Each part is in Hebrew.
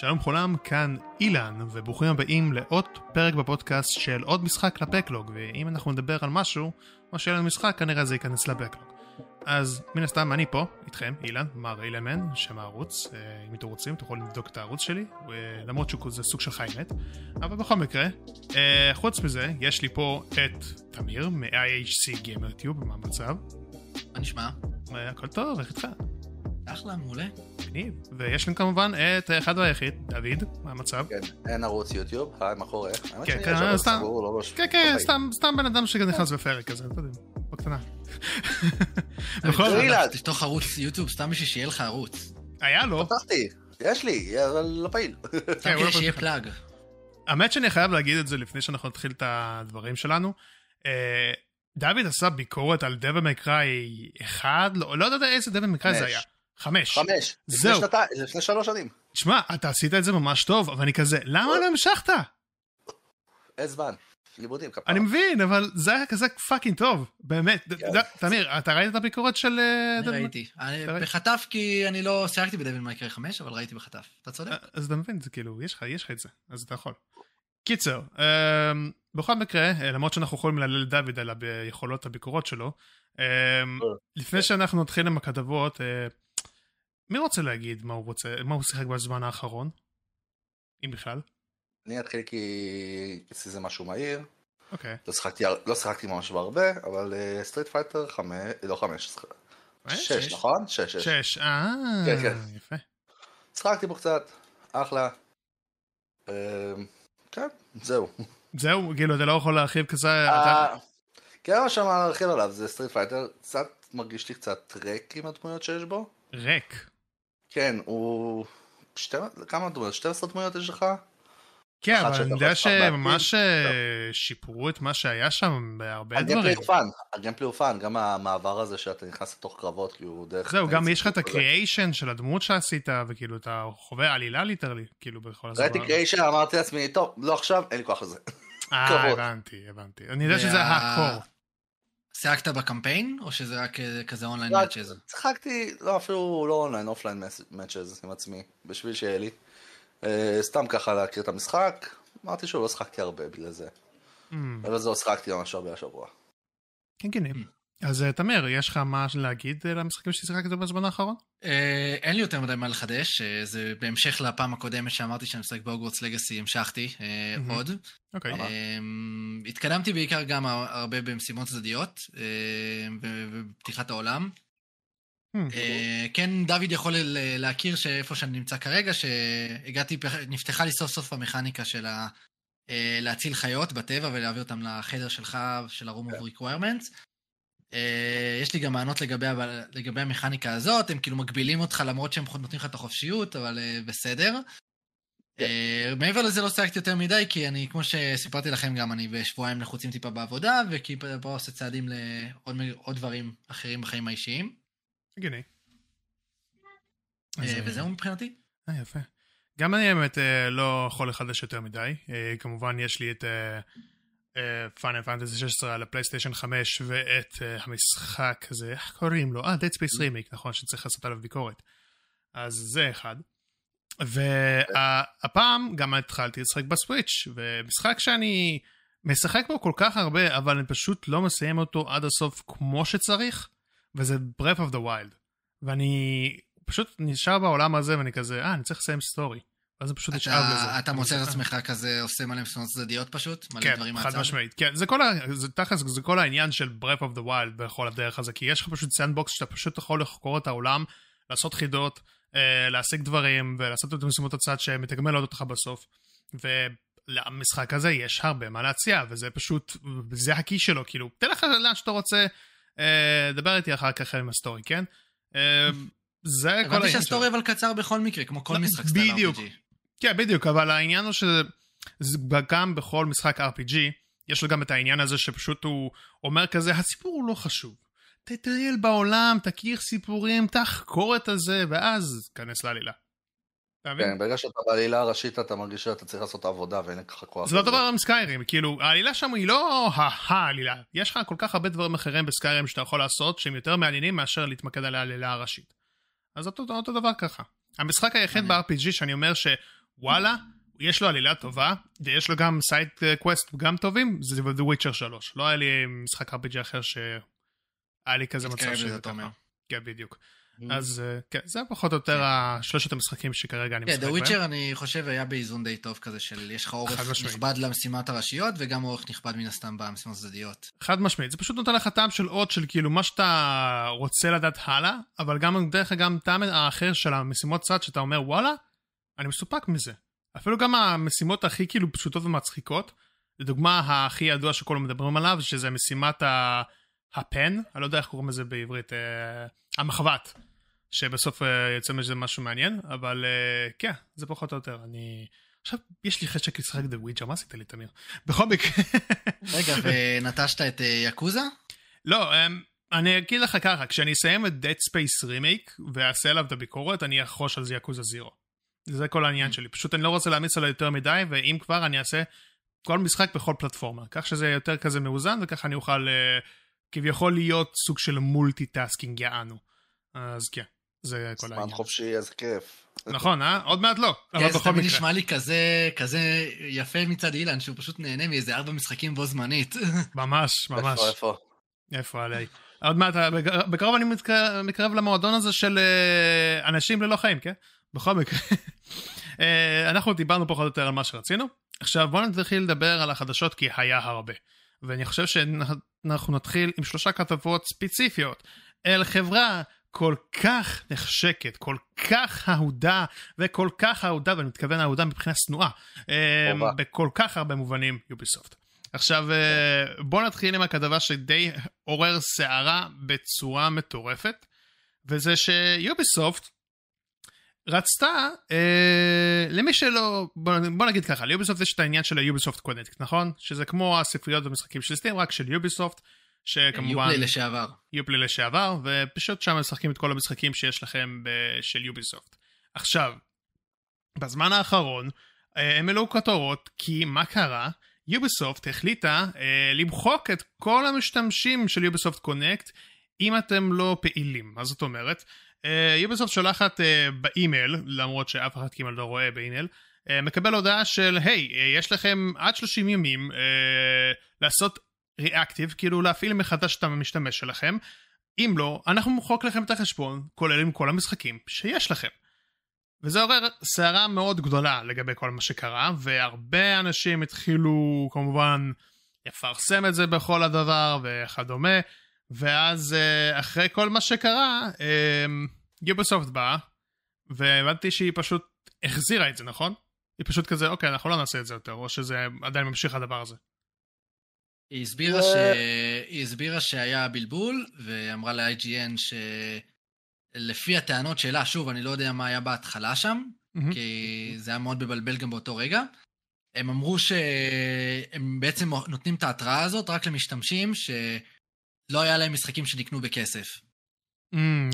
שלום לכולם, כאן אילן, וברוכים הבאים לעוד פרק בפודקאסט של עוד משחק לבקלוג, ואם אנחנו נדבר על משהו, או שיהיה לנו משחק, כנראה זה ייכנס לבקלוג. אז מן הסתם אני פה, איתכם, אילן, מר אילמן, שם הערוץ, אה, אם אתם רוצים, אתם יכולים לבדוק את הערוץ שלי, אה, למרות שזה סוג של חיימת, אבל בכל מקרה, אה, חוץ מזה, יש לי פה את תמיר מ-IHC GamerTube, מה המצב? מה נשמע? הכל טוב, איך איתך? אחלה, מעולה. מגניב. ויש לנו כמובן את האחד והיחיד, דוד, מה המצב? כן, אין ערוץ יוטיוב, היי, מה קורה? כן, כן, סתם, כן, כן, סתם בן אדם שנכנס בפרק כזה, אתה יודע, בקטנה. בכל זאת, תפתוח ערוץ יוטיוב סתם בשביל שיהיה לך ערוץ. היה לו. פתחתי, יש לי, אבל לא פעיל. סתם כדי שיהיה פלאג. האמת שאני חייב להגיד את זה לפני שאנחנו נתחיל את הדברים שלנו. דוד עשה ביקורת על Devil May Cry אחד, לא יודע איזה Devil May Cry זה היה. חמש. חמש. זהו. זה לפני שלוש שנים. שמע, אתה עשית את זה ממש טוב, אבל אני כזה, למה לא המשכת? אין זמן. לימודים כפרה. אני מבין, אבל זה היה כזה fucking טוב, באמת. תמיר, אתה ראית את הביקורת של... אני ראיתי. בחטף כי אני לא שיחקתי ב Devil May Cry 5, אבל ראיתי בחטף. אתה צודק. אז אתה מבין, זה כאילו, יש לך את זה, אז אתה יכול. קיצר, בכל מקרה, למרות שאנחנו יכולים להלל דוד על היכולות הביקורות שלו, לפני שאנחנו נתחיל עם הכתבות, מי רוצה להגיד מה הוא רוצה, מה הוא שיחק בזמן האחרון? אם בכלל. אני אתחיל כי אצלי זה משהו מהיר. אוקיי. לא שיחקתי, לא שיחקתי ממש בהרבה, אבל Street Fighter חמש, לא חמש, שש, נכון? שש, שש. שש, אה, כן, כן. יפה. שיחקתי בו קצת, אחלה. כן, זהו. זהו, כאילו, אתה לא יכול להרחיב כזה... כן, מה שאמר להרחיב עליו זה Street Fighter, קצת מרגיש לי קצת ריק עם הדמויות שיש בו. ריק. כן, הוא... כמה דמויות? 12 דמויות יש לך? כן, אבל אני יודע שממש שיפרו את מה שהיה שם בהרבה דברים. הגיימפלי הוא פאן, הגיימפלי הוא פאן, גם המעבר הזה שאתה נכנס לתוך קרבות, כאילו דרך... זהו, גם יש לך את ה creation של הדמות שעשית, וכאילו אתה חווה עלילה literally, כאילו בכל הזמן. ראיתי creation, אמרתי לעצמי, טוב, לא עכשיו, אין לי כוח לזה. אה, הבנתי, הבנתי. אני יודע שזה ה core. שיחקת בקמפיין, או שזה רק כזה online matches? שיחקתי, לא, אפילו לא online, offline matches עם עצמי, בשביל שיהיה לי. סתם ככה להכיר את המשחק, אמרתי שוב, לא שחקתי הרבה בגלל זה. אבל זה לא שחקתי ממש הרבה השבוע. כן, כן. אז תמיר, יש לך מה להגיד למשחקים ששיחקת בזמן האחרון? אין לי יותר מדי מה לחדש, זה בהמשך לפעם הקודמת שאמרתי שאני משחק בהוגוורטס לגאסי, המשכתי עוד. אוקיי. התקדמתי בעיקר גם הרבה במשימות צדדיות, ובפתיחת העולם. כן, דוד יכול להכיר שאיפה שאני נמצא כרגע, שהגעתי, נפתחה לי סוף סוף המכניקה של להציל חיות בטבע ולהביא אותם לחדר שלך, של ה-room of requirements. יש לי גם מענות לגבי, לגבי המכניקה הזאת, הם כאילו מגבילים אותך למרות שהם נותנים לך את החופשיות, אבל בסדר. מעבר לזה לא שיחקתי יותר מדי, כי אני, כמו שסיפרתי לכם גם, אני בשבועיים לחוצים טיפה בעבודה, וכי פה עושה צעדים לעוד דברים אחרים בחיים האישיים. הגיוני. וזהו מבחינתי. אה, יפה. גם אני האמת לא יכול לחדש יותר מדי. כמובן יש לי את פיינל פנטסי 16 על הפלייסטיישן 5 ואת המשחק הזה, איך קוראים לו? אה, Dead Space Remake, נכון, שצריך לעשות עליו ביקורת. אז זה אחד. והפעם גם התחלתי לשחק בסוויץ', ומשחק שאני משחק בו כל כך הרבה, אבל אני פשוט לא מסיים אותו עד הסוף כמו שצריך, וזה Breath of the Wild. ואני פשוט נשאר בעולם הזה ואני כזה, אה, אני צריך לסיים story. אז פשוט נשאר בזה. אתה מוצא את עצמך כזה עושה מלא משימות צדדיות פשוט? מלא דברים מהצד? כן, חד משמעית. כן, זה כל, ה... זה תכלס, זה כל העניין של Breath of the Wild בכל הדרך הזה, כי יש לך פשוט sandbox שאתה פשוט יכול לחקור את העולם, לעשות חידות, אה, להשיג דברים, ולעשות את משימות הצד שמתגמל אותך בסוף. ולמשחק הזה יש הרבה מה להציע, וזה פשוט, זה ה key שלו, כאילו, תלך לאן שאתה רוצה, אה, דבר איתי אחר כך עם ה story, כן? אה, זה כל העניין הבנתי שה story אבל קצר בכל מקרה, כמו כל משחק style בדיוק. כן, בדיוק, אבל העניין הוא שגם בכל משחק RPG, יש לו גם את העניין הזה שפשוט הוא אומר כזה, הסיפור הוא לא חשוב. תטייל בעולם, תכיר סיפורים, תחקור את הזה, ואז כנס לעלילה. כן, ברגע שאתה בעלילה הראשית אתה מרגיש שאתה צריך לעשות עבודה ואין לך כוח. זה לא דבר עם Skyrim, כאילו העלילה שם היא לא העלילה, יש לך כל כך הרבה דברים אחרים ב Skyrim שאתה יכול לעשות שהם יותר מעניינים מאשר להתמקד על העלילה הראשית. אז אותו, אותו דבר ככה. המשחק היחיד ב-RPG שאני אומר שהוא וואלה, יש לו עלילה טובה, ויש לו גם side quest גם טובים, זה The Witcher 3. לא היה לי משחק RPG אחר שהיה לי כזה מצב שזה ככה. כן, בדיוק. Mm. אז אה, כן, זה פחות או יותר כן. שלושת המשחקים שכרגע אני משחק בהם. כן, The Witcher אני חושב היה באיזון די טוב כזה של יש לך עורך נכבד למשימת הראשיות וגם עורך נכבד מן הסתם במשימות הצדדיות. חד משמעית, זה פשוט נותן לך טעם של עוד של כאילו מה שאתה רוצה לדעת הלאה, אבל גם דרך אגב טעם האחר של המשימות צד שאתה אומר וואלה, אני מסופק מזה. אפילו גם המשימות הכי כאילו פשוטות ומצחיקות, לדוגמה הכי ידוע שכולם מדברים עליו, שזה משימת הפן, אני לא יודע איך קוראים לזה בעברית, אה, המחבת. שבסוף אה, יוצא מזה משהו מעניין, אבל אה, כן, זה פחות או יותר. אני... עכשיו, יש לי חשק לשחק The Witcher, מה עשית לי, תמיר? בכל מקרה... רגע, ונטשת את אה, יקוזה? לא, אמ, אני אגיד לך ככה, כשאני אסיים את Dead Space Remake ואעשה עליו את הביקורת, אני אחרוש על זה Yakuza Zero. זה כל העניין שלי. פשוט אני לא רוצה להעמיס עליו יותר מדי, ואם כבר, אני אעשה כל משחק בכל פלטפורמה. כך שזה יותר כזה מאוזן, וככה אני אוכל כביכול להיות סוג של multi-tasking יענו. אז כן. זה כל העניין. זמן חופשי, איזה כיף. נכון, אה? עוד מעט לא, אבל בכל מקרה. זה תמיד נשמע לי כזה, כזה יפה מצד אילן, שהוא פשוט נהנה מאיזה ארבע משחקים בו זמנית. ממש, ממש. איפה, איפה? איפה עליי? עוד מעט, בקרוב אני מתקרב למועדון הזה של אה, אנשים ללא חיים, כן? בכל מקרה. אה, אנחנו דיברנו פחות או יותר על מה שרצינו. עכשיו בואו נתחיל לדבר על החדשות כי היה הרבה. ואני חושב שאנחנו נתחיל עם שלושה כתבות ספציפיות אל חברה כל כך נחשקת, כל כך אהודה, וכל כך אהודה, ואני מתכוון אהודה מבחינה שנואה, אה, בכל כך הרבה מובנים, יוביסופט. עכשיו אה, בוא נתחיל עם הכתבה שדי עורר סערה בצורה מטורפת, וזה שיוביסופט רצתה, אה, למי שלא, בוא, בוא נגיד ככה, ליוביסופט יש את העניין של היוביסופט קונקט, נכון? שזה כמו הספריות במשחקים של סטים, רק של יוביסופט. שכמובן... Uplay לשעבר. Uplay לשעבר, ופשוט שם משחקים את כל המשחקים שיש לכם של יוביסופט. עכשיו, בזמן האחרון אה, הם העלו כותרות, כי מה קרה? יוביסופט החליטה אה, למחוק את כל המשתמשים של Ubisoft Connect אם אתם לא פעילים. מה זאת אומרת? אה, יוביסופט שולחת אה, באימייל, למרות שאף אחד כמעט לא רואה באימייל, אה, מקבל הודעה של היי, hey, יש לכם עד 30 ימים לעשות ריאקטיב, כאילו להפעיל מחדש את המשתמש שלכם. אם לא, אנחנו מוחק לכם את החשבון, כולל עם כל המשחקים שיש לכם. וזה עורר סערה מאוד גדולה לגבי כל מה שקרה, והרבה אנשים התחילו כמובן לפרסם את זה בכל הדבר וכדומה, ואז אה, אחרי כל מה שקרה, יובסופט באה, והבנתי שהיא פשוט החזירה את זה, נכון? היא פשוט כזה, אוקיי, אנחנו לא נעשה את זה יותר, או שזה עדיין ממשיך הדבר הזה. היא הסבירה, ש... היא הסבירה שהיה בלבול, ואמרה ל-IGN שלפי הטענות שלה, שוב, אני לא יודע מה היה בהתחלה שם, mm-hmm. כי זה היה מאוד מבלבל גם באותו רגע. הם אמרו שהם בעצם נותנים את ההתראה הזאת רק למשתמשים שלא היה להם משחקים שנקנו בכסף.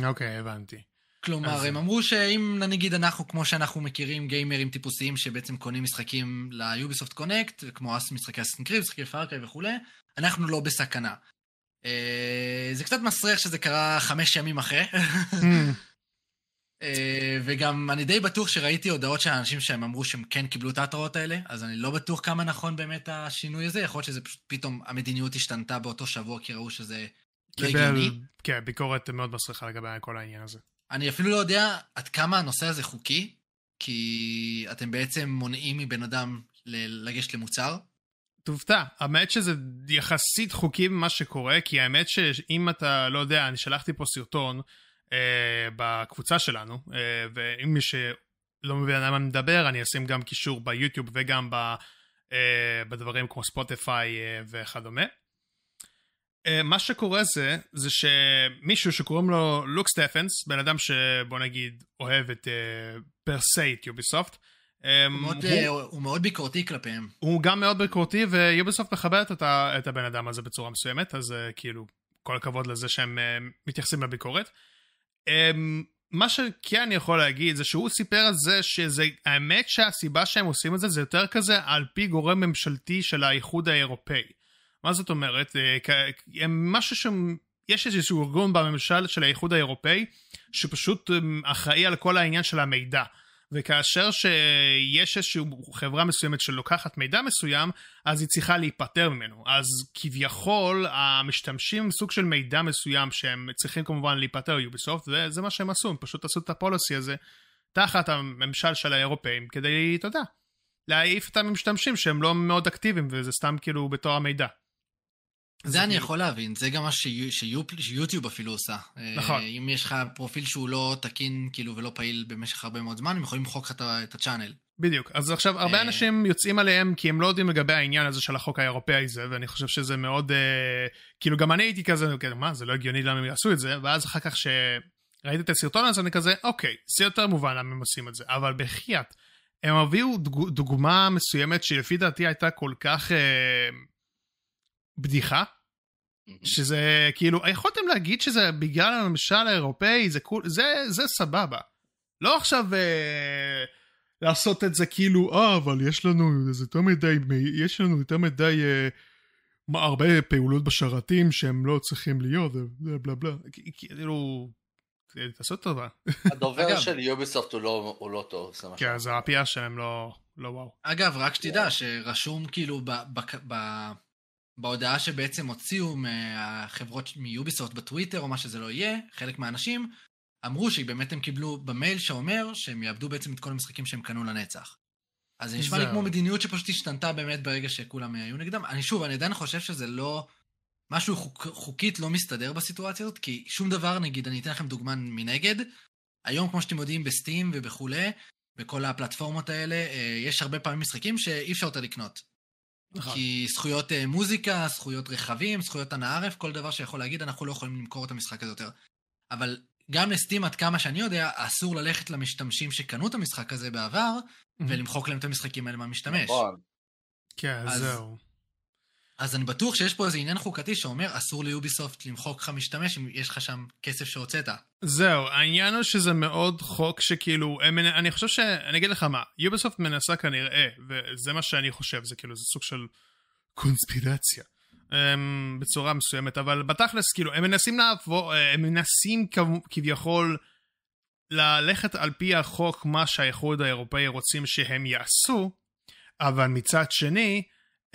אוקיי, mm, okay, הבנתי. כלומר, אז... הם אמרו שאם נגיד אנחנו, כמו שאנחנו מכירים גיימרים טיפוסיים שבעצם קונים משחקים ליוביסופט קונקט, כמו משחקי אסנקריב, משחקי פארקאי וכולי, אנחנו לא בסכנה. אה, זה קצת מסריח שזה קרה חמש ימים אחרי. אה, וגם אני די בטוח שראיתי הודעות של אנשים שהם אמרו שהם כן קיבלו את ההתראות האלה, אז אני לא בטוח כמה נכון באמת השינוי הזה, יכול להיות שזה פשוט פתאום המדיניות השתנתה באותו שבוע כי ראו שזה לא הגיוני. כן, ביקורת מאוד מסריחה לגבי כל העניין הזה. אני אפילו לא יודע עד כמה הנושא הזה חוקי, כי אתם בעצם מונעים מבן אדם לגשת למוצר. תופתע, האמת שזה יחסית חוקי במה שקורה, כי האמת שאם אתה לא יודע, אני שלחתי פה סרטון אה, בקבוצה שלנו, אה, ואם מי שלא מבין על מה אני מדבר, אני אשים גם קישור ביוטיוב וגם ב, אה, בדברים כמו ספוטיפיי אה, וכדומה. אה, מה שקורה זה, זה שמישהו שקוראים לו לוק סטפנס, בן אדם שבוא נגיד אוהב את פר סי את יוביסופט. הוא, הוא, הוא מאוד ביקורתי כלפיהם. הוא גם מאוד ביקורתי ויוביסופט מכבדת את, את הבן אדם הזה בצורה מסוימת, אז אה, כאילו כל הכבוד לזה שהם אה, מתייחסים לביקורת. מה שכן אני יכול להגיד זה שהוא סיפר על זה שזה האמת שהסיבה שהם עושים את זה זה יותר כזה על פי גורם ממשלתי של האיחוד האירופאי. מה זאת אומרת? אה, משהו שם, יש איזשהו ארגון בממשל של האיחוד האירופאי, שפשוט אה, אחראי על כל העניין של המידע. וכאשר שיש איזושהי חברה מסוימת שלוקחת מידע מסוים, אז היא צריכה להיפטר ממנו. אז כביכול המשתמשים עם סוג של מידע מסוים שהם צריכים כמובן להיפטר יוביסופט, וזה מה שהם עשו, הם פשוט עשו את הפוליסי הזה תחת הממשל של האירופאים, כדי, אתה יודע, להעיף את המשתמשים שהם לא מאוד אקטיביים, וזה סתם כאילו בתור המידע. זה אני יכול להבין, זה גם מה שיוטיוב אפילו עושה. נכון. אם יש לך פרופיל שהוא לא תקין, כאילו, ולא פעיל במשך הרבה מאוד זמן, הם יכולים למחוק לך את הצ'אנל. בדיוק. אז עכשיו, הרבה אנשים יוצאים עליהם כי הם לא יודעים לגבי העניין הזה של החוק האירופאי הזה, ואני חושב שזה מאוד, כאילו, גם אני הייתי כזה, מה, זה לא הגיוני למה הם יעשו את זה, ואז אחר כך שראיתי את הסרטון הזה, אני כזה, אוקיי, זה יותר מובן למה הם עושים את זה, אבל בחייאת, הם הביאו דוגמה מסוימת שלפי דעתי הייתה כל כך בדיחה, שזה כאילו, יכולתם להגיד שזה בגלל הממשל האירופאי, זה, קול, זה, זה סבבה. לא עכשיו אה, לעשות את זה כאילו, אה, אבל יש לנו יותר מדי, יש לנו יותר מדי, אה, הרבה פעולות בשרתים שהם לא צריכים להיות, בלה בלה בלה. כאילו, תעשו טובה. הדובר של יוביסופט הוא לא, הוא לא טוב, זה כן, זה הפייה שלהם לא, לא וואו. אגב, רק שתדע שרשום כאילו ב... ב, ב בהודעה שבעצם הוציאו מהחברות מיוביסופט בטוויטר או מה שזה לא יהיה, חלק מהאנשים אמרו שבאמת הם קיבלו במייל שאומר שהם יאבדו בעצם את כל המשחקים שהם קנו לנצח. אז זה נשמע לי כמו מדיניות שפשוט השתנתה באמת ברגע שכולם היו נגדם. אני שוב, אני עדיין חושב שזה לא... משהו חוק, חוקית לא מסתדר בסיטואציה הזאת, כי שום דבר, נגיד, אני אתן לכם דוגמה מנגד. היום, כמו שאתם יודעים, בסטים ובכולי, בכל הפלטפורמות האלה, אה, יש הרבה פעמים משחקים שאי אפשר יותר לקנות. נכון. כי זכויות uh, מוזיקה, זכויות רכבים, זכויות הנאה ערף, כל דבר שיכול להגיד, אנחנו לא יכולים למכור את המשחק הזה יותר. אבל גם לסטים, עד כמה שאני יודע, אסור ללכת למשתמשים שקנו את המשחק הזה בעבר, mm-hmm. ולמחוק להם את המשחקים האלה מהמשתמש. נכון. כן, אז, זהו. אז אני בטוח שיש פה איזה עניין חוקתי שאומר, אסור ליוביסופט למחוק לך משתמש אם יש לך שם כסף שהוצאת. זהו, העניין הוא שזה מאוד חוק שכאילו, הם, אני חושב ש... אני אגיד לך מה, יוביסופט מנסה כנראה, וזה מה שאני חושב, זה כאילו, זה סוג של קונספירציה. הם, בצורה מסוימת, אבל בתכלס, כאילו, הם מנסים לעבור, הם מנסים כביכול ללכת על פי החוק מה שהאיחוד האירופאי רוצים שהם יעשו, אבל מצד שני,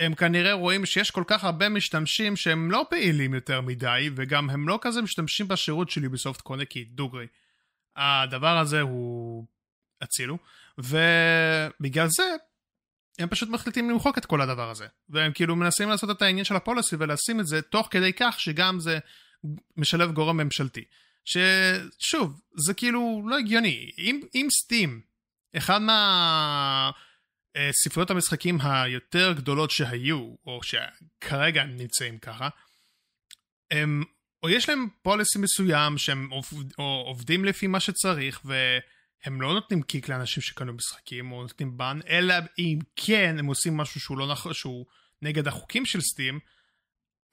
הם כנראה רואים שיש כל כך הרבה משתמשים שהם לא פעילים יותר מדי, וגם הם לא כזה משתמשים בשירות של יוביסופט קונה כי דוגרי. הדבר הזה הוא הצילו, ובגלל זה הם פשוט מחליטים למחוק את כל הדבר הזה. והם כאילו מנסים לעשות את העניין של הפוליסי ולשים את זה תוך כדי כך שגם זה משלב גורם ממשלתי. ששוב, זה כאילו לא הגיוני. אם, אם סטים, אחד מה... אה, ספריות המשחקים היותר גדולות שהיו, או שכרגע נמצאים ככה, הם, או יש להם פוליסי מסוים שהם עובד, או עובדים לפי מה שצריך, והם לא נותנים קיק לאנשים שקנו משחקים, או נותנים בן, אלא אם כן הם עושים משהו שהוא לא נכון, שהוא נגד החוקים של סטים,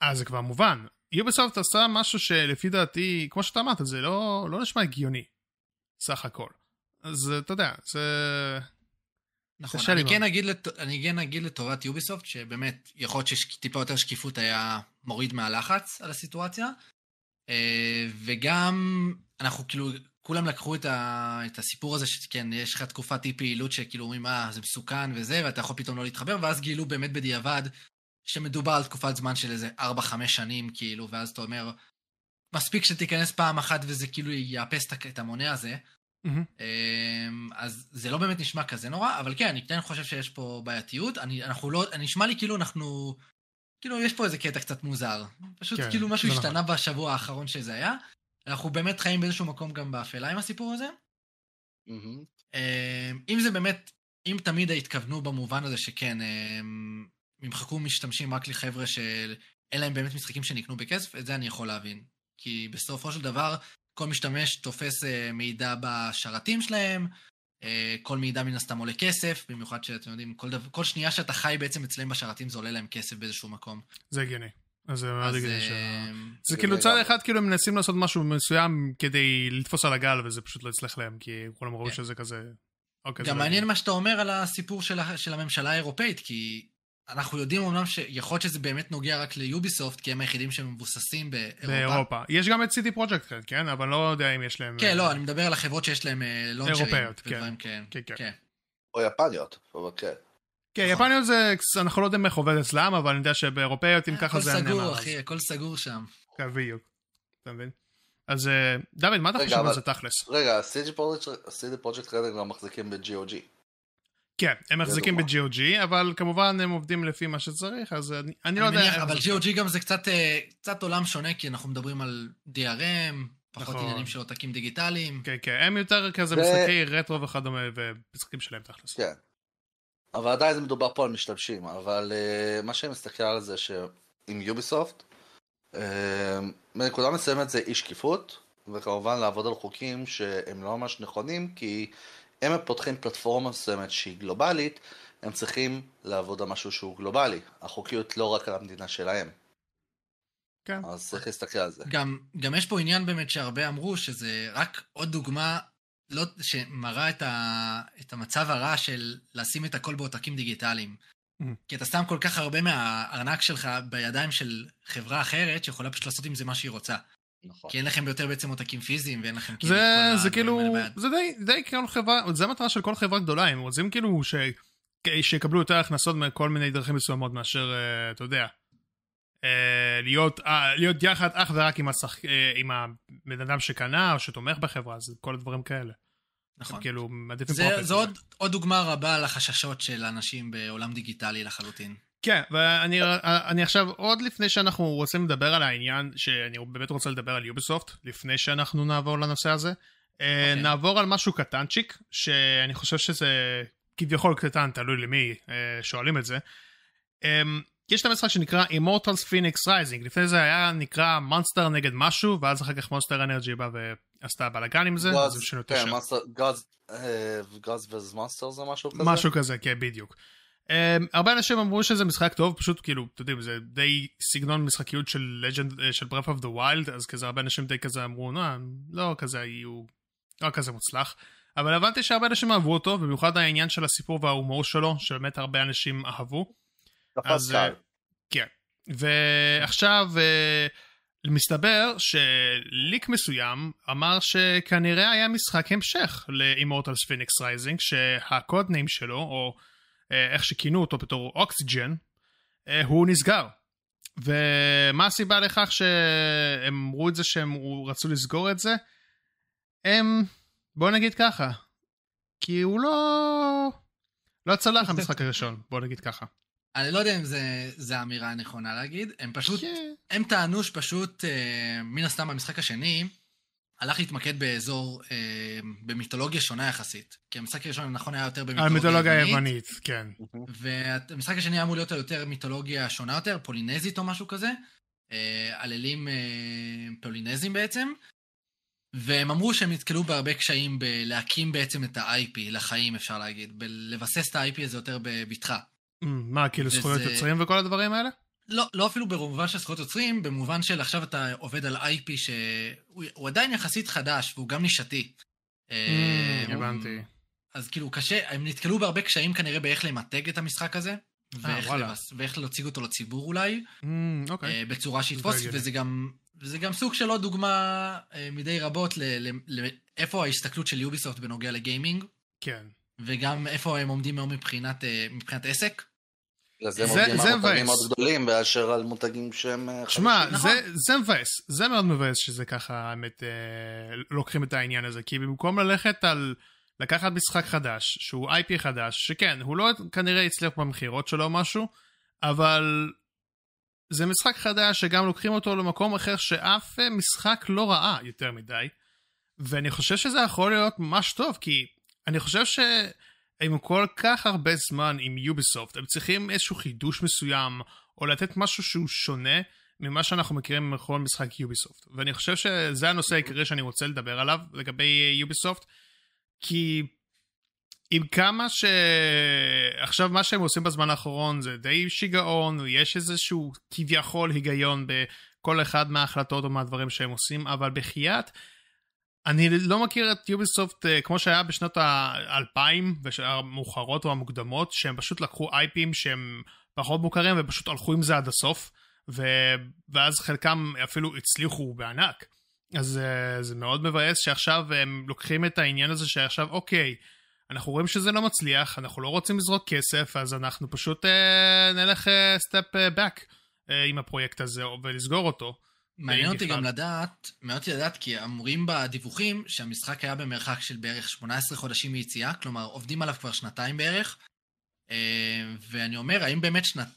אז זה כבר מובן. יוביסופט עשה משהו שלפי דעתי, כמו שאתה אמרת, זה לא, לא נשמע הגיוני, סך הכל. אז אתה יודע, זה... נכון, אני כן, אגיד לת... אני כן אגיד לטובת יוביסופט, שבאמת, יכול להיות שטיפה יותר שקיפות היה מוריד מהלחץ על הסיטואציה, אה, וגם, אנחנו כאילו, כולם לקחו את, ה... את הסיפור הזה, שכן, יש לך תקופת אי פעילות שכאילו אומרים, אה, זה מסוכן וזה, ואתה יכול פתאום לא להתחבר, ואז גילו באמת בדיעבד שמדובר על תקופת זמן של איזה 4-5 שנים, כאילו, ואז אתה אומר, מספיק שתיכנס פעם אחת וזה כאילו יאפס את המונה הזה, Mm-hmm. אז זה לא באמת נשמע כזה נורא, אבל כן, אני כן חושב שיש פה בעייתיות. אני, אנחנו לא, נשמע לי כאילו אנחנו, כאילו יש פה איזה קטע קצת מוזר. פשוט כן, כאילו משהו נכון. השתנה נכון. בשבוע האחרון שזה היה. אנחנו באמת חיים באיזשהו מקום גם באפלה עם הסיפור הזה. Mm-hmm. אם זה באמת, אם תמיד התכוונו במובן הזה שכן, הם ימחקו משתמשים רק לחבר'ה שאין להם באמת משחקים שנקנו בכסף, את זה אני יכול להבין. כי בסופו של דבר, כל משתמש תופס אה, מידע בשרתים שלהם, אה, כל מידע מן הסתם עולה כסף, במיוחד שאתם יודעים, כל, דבר, כל שנייה שאתה חי בעצם אצלם בשרתים זה עולה להם כסף באיזשהו מקום. זה הגיוני. אז זה מאוד הגיוני ש... זה כאילו צד אחד כאילו הם מנסים לעשות משהו מסוים כדי לתפוס על הגל וזה פשוט לא יצלח להם כי כולם ראו כן. שזה כזה. גם מעניין מה שאתה אומר על הסיפור של הממשלה האירופאית כי אנחנו יודעים אמנם שיכול להיות שזה באמת נוגע רק ליוביסופט, כי הם היחידים שמבוססים באירופה. באירופה. יש גם את CD Projekt, כן, אבל לא יודע אם יש להם... כן, לא, אני מדבר על החברות שיש להם launcherים. אירופאיות, כן. כן. כן, כן. או יפניות, אבל כן. כן, יפניות זה, אנחנו לא יודעים איך עובד אצלם, אבל אני יודע שבאירופאיות, אם ככה זה... הכל סגור, אחי, הכל סגור שם. כן, בדיוק. אתה מבין? אז דוד, מה אתה חושב על זה תכלס? רגע, CD Projekt Red לא מחזיקים ב-GOG. כן, הם מחזיקים ב-GOG, אבל כמובן הם עובדים לפי מה שצריך, אז אני, אני לא יודע... מניח, אבל GOG גם זה קצת, קצת עולם שונה, כי אנחנו מדברים על DRM, פחות נכון. עניינים של עותקים דיגיטליים. כן, כן, הם יותר כזה ו... משחקי רטרו וכדומה, ומשחקים שלהם תכלס. כן. אבל עדיין זה מדובר פה על משתמשים, אבל uh, מה שאני מסתכל על זה שעם יוביסופט, uh, בנקודה מסוימת זה אי שקיפות, וכמובן לעבוד על חוקים שהם לא ממש נכונים, כי הם פותחים פלטפורמה מסוימת שהיא גלובלית, הם צריכים לעבוד על משהו שהוא גלובלי. החוקיות לא רק על המדינה שלהם. כן. אז צריך להסתכל על זה. גם, גם יש פה עניין באמת שהרבה אמרו שזה רק עוד דוגמה לא, שמראה את, ה, את המצב הרע של לשים את הכל בעותקים דיגיטליים. Mm. כי אתה שם כל כך הרבה מהארנק שלך בידיים של חברה אחרת, שיכולה פשוט לעשות עם זה מה שהיא רוצה. נכון. כי אין לכם יותר בעצם עותקים פיזיים, ואין לכם כאילו זה, זה כאילו, זה די, די כאילו חברה, זה המטרה של כל חברה גדולה, הם רוצים כאילו ש, שיקבלו יותר הכנסות מכל מיני דרכים מסוימות מאשר, uh, אתה יודע, uh, להיות, uh, להיות יחד אך ורק עם, השח, uh, עם הבן אדם שקנה, או שתומך בחברה, זה כל הדברים כאלה. נכון. כאילו, מעדיפים זה, זה עוד, עוד דוגמה רבה לחששות של אנשים בעולם דיגיטלי לחלוטין. כן, ואני אני עכשיו, עוד לפני שאנחנו רוצים לדבר על העניין, שאני באמת רוצה לדבר על יוביסופט, לפני שאנחנו נעבור לנושא הזה, okay. אה, אוקיי. נעבור על משהו קטנצ'יק, שאני חושב שזה כביכול קטן, תלוי למי אה, שואלים את זה. אמ, יש את המשחק שנקרא Immortals Phoenix Rising, לפני זה היה נקרא מונסטר נגד משהו, ואז אחר כך מונסטר אנרג'י בא ועשתה בלאגן עם זה, אז הם שינו את השם. גאז וז מונסטר זה משהו כזה? משהו כזה, כן, בדיוק. Um, הרבה אנשים אמרו שזה משחק טוב, פשוט כאילו, אתם יודעים, זה די סגנון משחקיות של לג'נד, אה, של Breath of the Wild, אז כזה הרבה אנשים די כזה אמרו, לא, לא כזה יהיו, לא כזה מוצלח. אבל הבנתי שהרבה אנשים אהבו אותו, במיוחד העניין של הסיפור וההומור שלו, שבאמת הרבה אנשים אהבו. אז, קל. כן. ועכשיו, מסתבר שליק מסוים אמר שכנראה היה משחק המשך ל-Immortals Phoenix Rising, שהקוד ניים שלו, או... אה, איך שכינו אותו בתור אוקסיג'ן, אה, הוא נסגר. ומה הסיבה לכך שהם אמרו את זה שהם רצו לסגור את זה? הם, בוא נגיד ככה, כי הוא לא... לא צלח המשחק הראשון, בוא נגיד ככה. אני לא יודע אם זו האמירה הנכונה להגיד, הם פשוט, כן. הם טענו שפשוט, אה, מן הסתם המשחק השני, הלך להתמקד באזור, אה, במיתולוגיה שונה יחסית. כי המשחק הראשון, נכון, היה יותר במיתולוגיה היוונית, כן. והמשחק השני היה אמור להיות יותר מיתולוגיה שונה יותר, פולינזית או משהו כזה. אה, עללים אה, פולינזיים בעצם. והם אמרו שהם נתקלו בהרבה קשיים בלהקים בעצם את ה-IP לחיים, אפשר להגיד. בלבסס את ה-IP הזה יותר בבטחה. מה, כאילו וזה... זכויות יוצרים וכל הדברים האלה? לא, לא אפילו במובן של זכויות יוצרים, במובן של עכשיו אתה עובד על IP שהוא עדיין יחסית חדש והוא גם נישתי. אה, הבנתי. אז כאילו קשה, הם נתקלו בהרבה קשיים כנראה באיך למתג את המשחק הזה. אה, ואיך, לבס, ואיך להציג אותו לציבור אולי, mm, אוקיי. אה, בצורה שיתפוס, וזה גם, וזה גם סוג של עוד דוגמה מדי רבות לאיפה ההסתכלות של יוביסופט בנוגע לגיימינג. כן. וגם איפה הם עומדים היום מבחינת, מבחינת עסק. זה, זה, זה מבאס. מאוד גדולים באשר על מותגים שהם אה. שמע, נכון. זה, זה מבאס, זה מאוד מבאס שזה ככה, האמת, אה, לוקחים את העניין הזה, כי במקום ללכת על לקחת משחק חדש, שהוא IP חדש, שכן, הוא לא כנראה הצליח במכירות שלו או משהו, אבל זה משחק חדש שגם לוקחים אותו למקום אחר שאף אה, משחק לא ראה יותר מדי, ואני חושב שזה יכול להיות ממש טוב, כי אני חושב ש... עם כל כך הרבה זמן עם יוביסופט, הם צריכים איזשהו חידוש מסוים, או לתת משהו שהוא שונה ממה שאנחנו מכירים מכל משחק יוביסופט. ואני חושב שזה הנושא העיקרי שאני רוצה לדבר עליו לגבי יוביסופט, כי עם כמה ש... עכשיו מה שהם עושים בזמן האחרון זה די שיגעון, ויש איזשהו כביכול היגיון בכל אחד מההחלטות או מהדברים שהם עושים, אבל בחייאת, אני לא מכיר את יוביסופט uh, כמו שהיה בשנות האלפיים המאוחרות או המוקדמות, שהם פשוט לקחו אייפים שהם פחות מוכרים ופשוט הלכו עם זה עד הסוף, ו... ואז חלקם אפילו הצליחו בענק. אז uh, זה מאוד מבאס שעכשיו הם לוקחים את העניין הזה שעכשיו אוקיי, אנחנו רואים שזה לא מצליח, אנחנו לא רוצים לזרוק כסף, אז אנחנו פשוט uh, נלך סטפ uh, בק uh, עם הפרויקט הזה ולסגור אותו. מעניין אותי גם לדעת, מעניין אותי לדעת כי אמורים בדיווחים שהמשחק היה במרחק של בערך 18 חודשים מיציאה, כלומר עובדים עליו כבר שנתיים בערך. אה, ואני אומר, האם באמת שנת...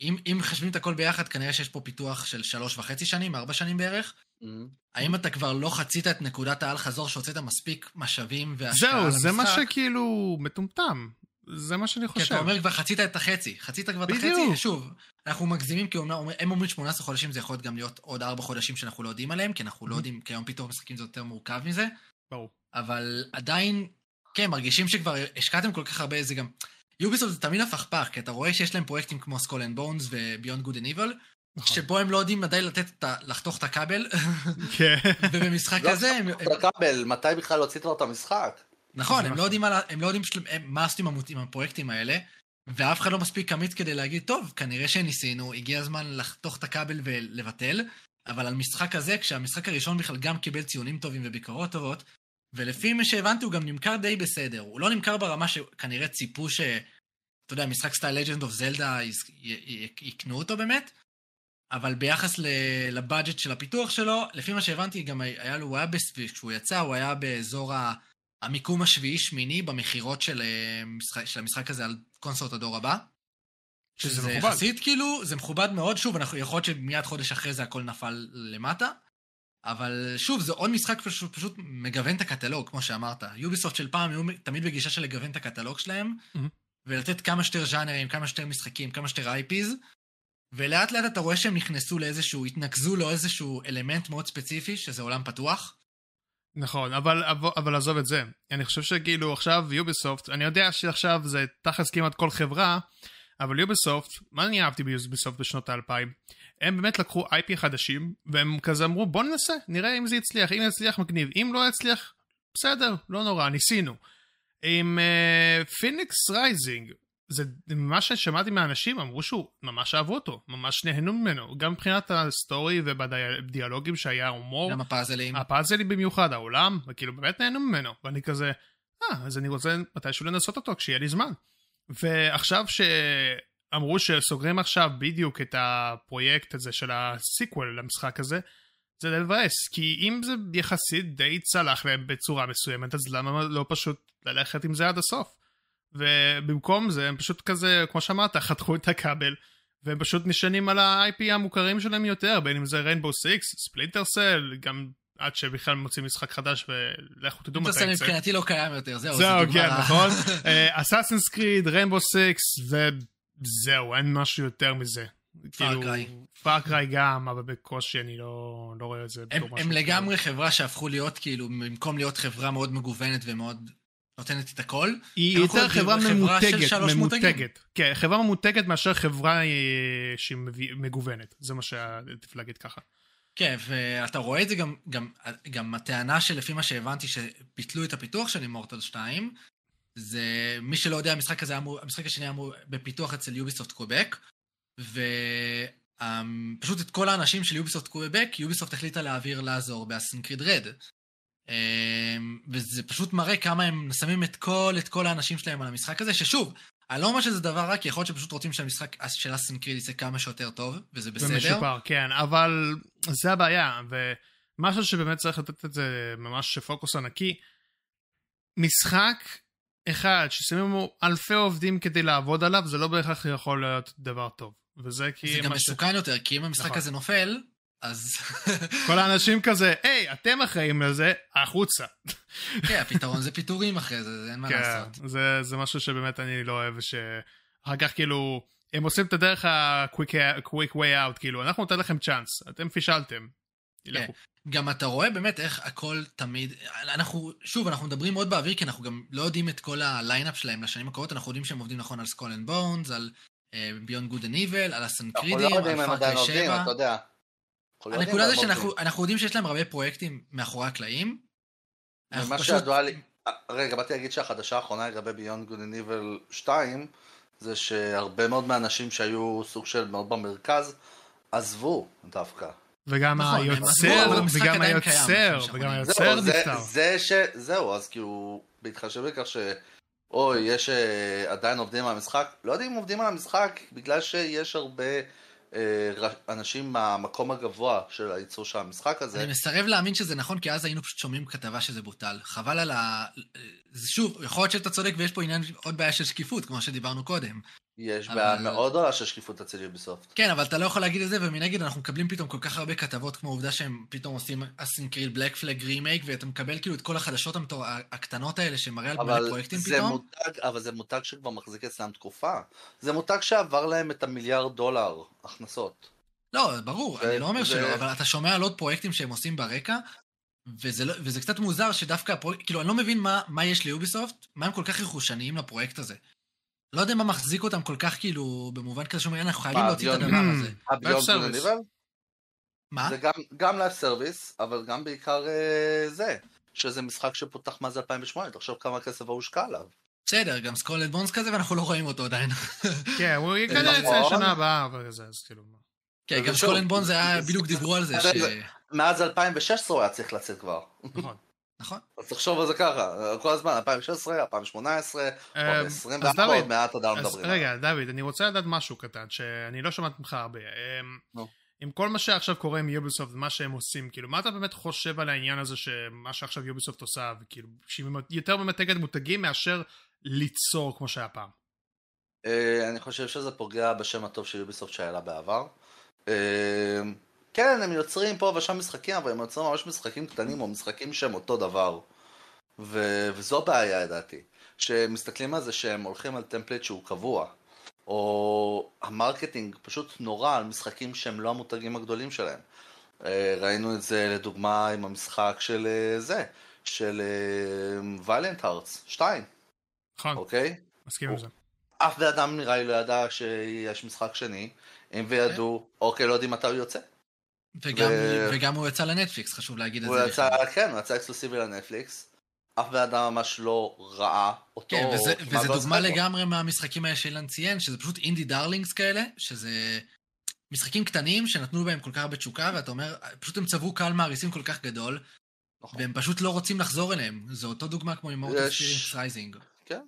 אם, אם חשבים את הכל ביחד, כנראה שיש פה פיתוח של שלוש וחצי שנים, ארבע שנים בערך. Mm-hmm. האם אתה כבר לא חצית את נקודת האל-חזור שהוצאת מספיק משאבים והשקעה למשחק? זהו, זה מה שכאילו מטומטם. זה מה שאני חושב. כי אתה אומר כבר חצית את החצי, חצית כבר את החצי, שוב, אנחנו מגזימים כי הם אומרים 18 חודשים, זה יכול להיות גם להיות עוד 4 חודשים שאנחנו לא יודעים עליהם, כי אנחנו לא יודעים, כי היום פתאום משחקים זה יותר מורכב מזה. ברור. אבל עדיין, כן, מרגישים שכבר השקעתם כל כך הרבה, זה גם... יוביסופט זה תמיד הפכפך, כי אתה רואה שיש להם פרויקטים כמו Skull and Bones ו Beyond Good and Evil, שבו הם לא יודעים עדיין לתת, לחתוך את הכבל, כן. ובמשחק הזה... לא לחתוך את הכבל, מתי בכלל הוצאת לו את המשחק? נכון, הם לא יודעים, על, הם לא יודעים של, הם, מה עשו עם, עם הפרויקטים האלה, ואף אחד לא מספיק אמיץ כדי להגיד, טוב, כנראה שניסינו, הגיע הזמן לחתוך את הכבל ולבטל, אבל על משחק הזה, כשהמשחק הראשון בכלל גם קיבל ציונים טובים וביקורות טובות, ולפי מה שהבנתי הוא גם נמכר די בסדר. הוא לא נמכר ברמה שכנראה ציפו ש... אתה יודע, משחק style Legend of Zelda יקנו אותו באמת, אבל ביחס ל budget של הפיתוח שלו, לפי מה שהבנתי, גם היה לו, הוא היה, כשהוא יצא, הוא היה באזור ה... המיקום השביעי-שמיני במכירות של, אה, של המשחק הזה על קונסולות הדור הבא. שזה מכובד. יחסית כאילו, זה מכובד מאוד, שוב, אנחנו, יכול להיות שמיד חודש אחרי זה הכל נפל למטה, אבל שוב, זה עוד משחק פשוט, פשוט מגוון את הקטלוג, כמו שאמרת. Ubisoft של פעם היו תמיד בגישה של לגוון את הקטלוג שלהם, mm-hmm. ולתת כמה שיותר ז'אנרים, כמה שיותר משחקים, כמה שיותר אייפיז, ולאט לאט אתה רואה שהם נכנסו לאיזשהו, התנקזו לו איזשהו אלמנט מאוד ספציפי, שזה עולם פתוח, נכון, אבל, אבל עזוב את זה. אני חושב שכאילו עכשיו יוביסופט, אני יודע שעכשיו זה תכלס כמעט כל חברה, אבל יוביסופט, מה אני אהבתי ביוביסופט בשנות האלפיים? הם באמת לקחו IP חדשים, והם כזה אמרו בוא ננסה, נראה אם זה יצליח, אם יצליח מגניב, אם לא יצליח, בסדר, לא נורא, ניסינו. עם Fenyx uh, Rising, זה מה ששמעתי מהאנשים אמרו שהוא ממש אהבו אותו ממש נהנו ממנו. גם מבחינת ה story ובדיאלוגים שהיה הומור גם הפאזלים. הפאזלים במיוחד העולם וכאילו באמת נהנו ממנו. ואני כזה אה אז אני רוצה מתישהו לנסות אותו כשיהיה לי זמן. ועכשיו שאמרו שסוגרים עכשיו בדיוק את הפרויקט הזה של ה sequel למשחק הזה זה לבאס כי אם זה יחסית די צלח להם בצורה מסוימת אז למה לא פשוט ללכת עם זה עד הסוף. ובמקום זה הם פשוט כזה, כמו שאמרת, חתכו את הכבל, והם פשוט נשענים על ה-IP המוכרים שלהם יותר, בין אם זה Rainbow Six, Splinter Cell, גם עד שבכלל מוצאים משחק חדש ולכו תדעו מתי יצא. מבחינתי לא קיים יותר, זהו, זהו, כן, נכון. Assassin's Creed, Rainbow Six, וזהו, אין משהו יותר מזה. כאילו, פארקריי גם, אבל בקושי אני לא, לא רואה את זה משהו. הם לגמרי חברה שהפכו להיות, כאילו, במקום להיות חברה מאוד מגוונת ומאוד נותנת את הכל. היא יותר חברה ממותגת, ממותגת. כן, חברה ממותגת מאשר חברה אה, שהיא מגוונת, זה מה שעדיף להגיד ככה. כן, ואתה רואה את זה גם, גם, גם הטענה שלפי מה שהבנתי שביטלו את הפיתוח של אימורטל 2, זה מי שלא יודע, המשחק הזה אמור, המשחק השני אמור בפיתוח אצל יוביסופט קובק, ופשוט את כל האנשים של יוביסופט קובק, יוביסופט החליטה להעביר לעזור באסנקריד רד. אמ, וזה פשוט מראה כמה הם שמים את כל, את כל האנשים שלהם על המשחק הזה, ששוב, אני לא אומר שזה דבר רע, כי יכול להיות שפשוט רוצים שהמשחק של אסן קריד יצא כמה שיותר טוב, וזה בסדר. ומשופר, כן, אבל זה הבעיה, ומשהו שבאמת צריך לתת את זה ממש פוקוס ענקי, משחק אחד ששמים בו אלפי עובדים כדי לעבוד עליו, זה לא בהכרח יכול להיות דבר טוב. וזה כי... זה גם מסוכן ש... יותר, כי אם המשחק נכון. הזה נופל, אז... כל האנשים כזה, היי, אתם אחראים לזה, החוצה. כן, הפתרון זה פיטורים אחרי זה, אין מה כן, לעשות. זה, זה משהו שבאמת אני לא אוהב, שאחר כך כאילו, הם עושים את הדרך ה-quick way out, כאילו, אנחנו נותן לכם צ'אנס, אתם פישלתם. כן. גם אתה רואה באמת איך הכל תמיד, אנחנו, שוב, אנחנו מדברים מאוד באוויר, כי אנחנו גם לא יודעים את כל ה lineup שלהם לשנים הקרובות, אנחנו יודעים שהם עובדים נכון על Skull and Bones, על Beyond Good and Evil, על ה Assassin's Creed ים, על Far Cry 7. הנקודה זה שאנחנו יודעים שיש להם הרבה פרויקטים מאחורי הקלעים, מה שידוע לי, רגע, באתי להגיד שהחדשה האחרונה לגבי Beyond Good and Evil 2, זה שהרבה מאוד מהאנשים שהיו סוג של מאוד במרכז, עזבו דווקא. וגם נכון, היוצר, וגם היוצר, וגם היוצר נפטר. זה ש... זהו, אז כאילו, בהתחשב בכך ש... אוי, יש uh, עדיין עובדים על המשחק, לא יודעים אם עובדים על המשחק, בגלל שיש הרבה אנשים מהמקום הגבוה של הייצור של המשחק הזה. אני מסרב להאמין שזה נכון, כי אז היינו פשוט שומעים כתבה שזה בוטל. חבל על ה... שוב, יכול להיות שאתה צודק ויש פה עניין, עוד בעיה של שקיפות, כמו שדיברנו קודם. יש בעיה אבל... מאוד גדולה של שקיפות אצל יוביסופט. כן, אבל אתה לא יכול להגיד את זה, ומנגד אנחנו מקבלים פתאום כל כך הרבה כתבות, כמו העובדה שהם פתאום עושים אסינקריל בלק פלג רימייק, ואתה מקבל כאילו את כל החדשות המתור... הקטנות האלה שמראה על פרויקטים פתאום. מותג, אבל זה מותג שכבר מחזיק אצלם תקופה. זה מותג שעבר להם את המיליארד דולר הכנסות. לא, ברור, ו... אני לא אומר ו... שלא, אבל אתה שומע על עוד פרויקטים שהם עושים ברקע, וזה, לא, וזה קצת מוזר שדווקא הפרויקט, כאילו, אני לא מבין מה, מה יש ל Ubisoft, מה הם כל כך רכושניים לפרויקט הזה. לא יודע מה מחזיק אותם כל כך כאילו, במובן כזה שאומרים, אנחנו חייבים להוציא את הדבר הזה. deliver? מה? זה גם, גם live service, אבל גם בעיקר uh, זה, שזה משחק שפותח מאז 2008, תחשוב כמה כסף הושקע עליו. בסדר, גם Skull and Bones כזה ואנחנו לא רואים אותו עדיין. כן, הוא ייכנס נכון. שנה הבאה, אבל זה, אז כאילו... כן, גם Skull and Bones היה, בדיוק דיברו על זה, ש... מאז 2016 הוא היה צריך לצאת כבר. נכון. נכון. אז תחשוב על זה ככה, כל הזמן, 2016, 2018, עוד 24, עוד מעט עדיין מדברים. רגע, דוד, אני רוצה לדעת משהו קטן, שאני לא שמעתי ממך הרבה. עם כל מה שעכשיו קורה עם יוביסופט ומה שהם עושים, כאילו, מה אתה באמת חושב על העניין הזה שמה שעכשיו יוביסופט עושה, וכאילו, שהיא יותר ממתגת מותגים מאשר ליצור כמו שהיה פעם? אה, אני חושב שזה פוגע בשם הטוב של יוביסופט שהיה לה בעבר. כן, הם יוצרים פה ושם משחקים, אבל הם יוצרים ממש משחקים קטנים או משחקים שהם אותו דבר. ו... וזו בעיה לדעתי. שמסתכלים על זה שהם הולכים על טמפלט שהוא קבוע. או ה marketing פשוט נורא על משחקים שהם לא המותגים הגדולים שלהם. אה, ראינו את זה לדוגמה עם המשחק של אה, זה, של Valiant Hearts 2. נכון, אוקיי? מסכים עם זה. אף בן אדם נראה לי לא ידע שיש משחק שני, אם וידעו, אוקיי, לא יודעים מתי הוא יוצא. וגם, ו... וגם הוא יצא לנטפליקס, חשוב להגיד את זה. יצא, כן, הוא יצא אקסקלוסיבי לנטפליקס. אף בן אדם ממש לא ראה אותו. כן, וזה, וזה דוגמה לגמרי מהמשחקים האלה שאילן ציין, שזה פשוט indie darlings כאלה, שזה משחקים קטנים שנתנו בהם כל כך הרבה תשוקה, ואתה אומר, פשוט הם צברו קהל מעריצים כל כך גדול, נכון. והם פשוט לא רוצים לחזור אליהם. זו אותו דוגמה כמו עם Immortals Fenyx Rising. כן.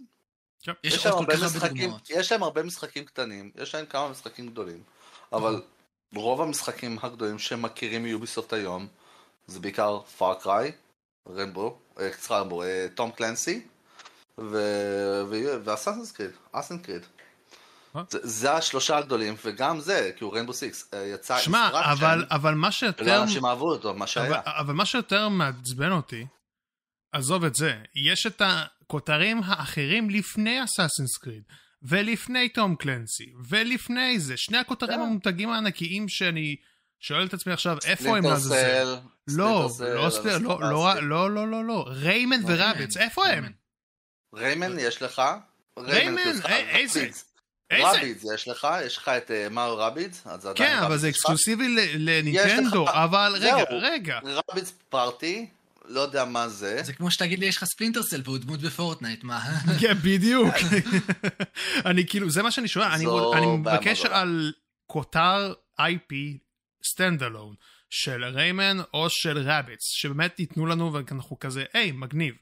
יש, יש עוד כל כך הרבה דוגמאות. יש להם הרבה משחקים קטנים, יש להם כמה משחקים גדולים, אבל נכון. רוב המשחקים הגדולים שמכירים מ Ubisoft היום זה בעיקר Far Cry, Rainbow, סליחה Rainbow, תום קלנסי ואסאסינס קריד, אסן קריד. זה השלושה הגדולים, וגם זה, כי הוא רנבו סיקס, אה, יצא שמע, אבל, אבל מה שיותר... ולא אנשים אהבו אותו, מה שהיה. אבל, אבל מה שיותר מעצבן אותי, עזוב את זה, יש את הכותרים האחרים לפני אסאסינס קריד. ולפני תום קלנסי, ולפני זה, שני הכותרים כן. המותגים הענקיים שאני שואל את עצמי עכשיו, איפה הם לעזאזל? לא, לא, לא, לא, לא, לא, לא, Rayman ו Rabbids, איפה הם? Rayman יש לך? Rayman, איזה? Rabbids יש לך, יש לך את Mario Rabbids, כן, אבל זה אקסקלוסיבי לנינטנדו, אבל רגע, רגע. Rabbids Party, לא יודע מה זה. זה כמו שתגיד לי, יש לך Splinter Cell והוא דמות ב Fortnite, מה? כן, בדיוק. אני כאילו, זה מה שאני שואל, אני מבקש על כותר IP standalone של Rayman או של Rabbids, שבאמת ייתנו לנו ואנחנו כזה, היי, מגניב.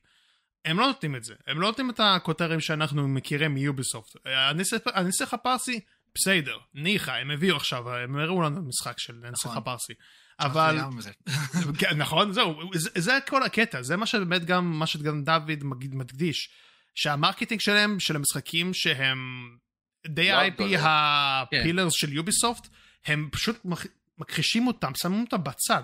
הם לא נותנים את זה, הם לא נותנים את הכותרים שאנחנו מכירים מ Ubisoft. הנסיך הפרסי, בסדר, ניחא, הם הביאו עכשיו, הם הראו לנו משחק של הנסיך נכון. אבל... כן, נכון, זהו, זה, זה כל הקטע, זה מה שבאמת גם, מה שגם דוד מדגיש, שה marketing שלהם, של המשחקים שהם די ה-IP הפילרס של יוביסופט, הם פשוט מכחישים אותם, שמים אותם בצד.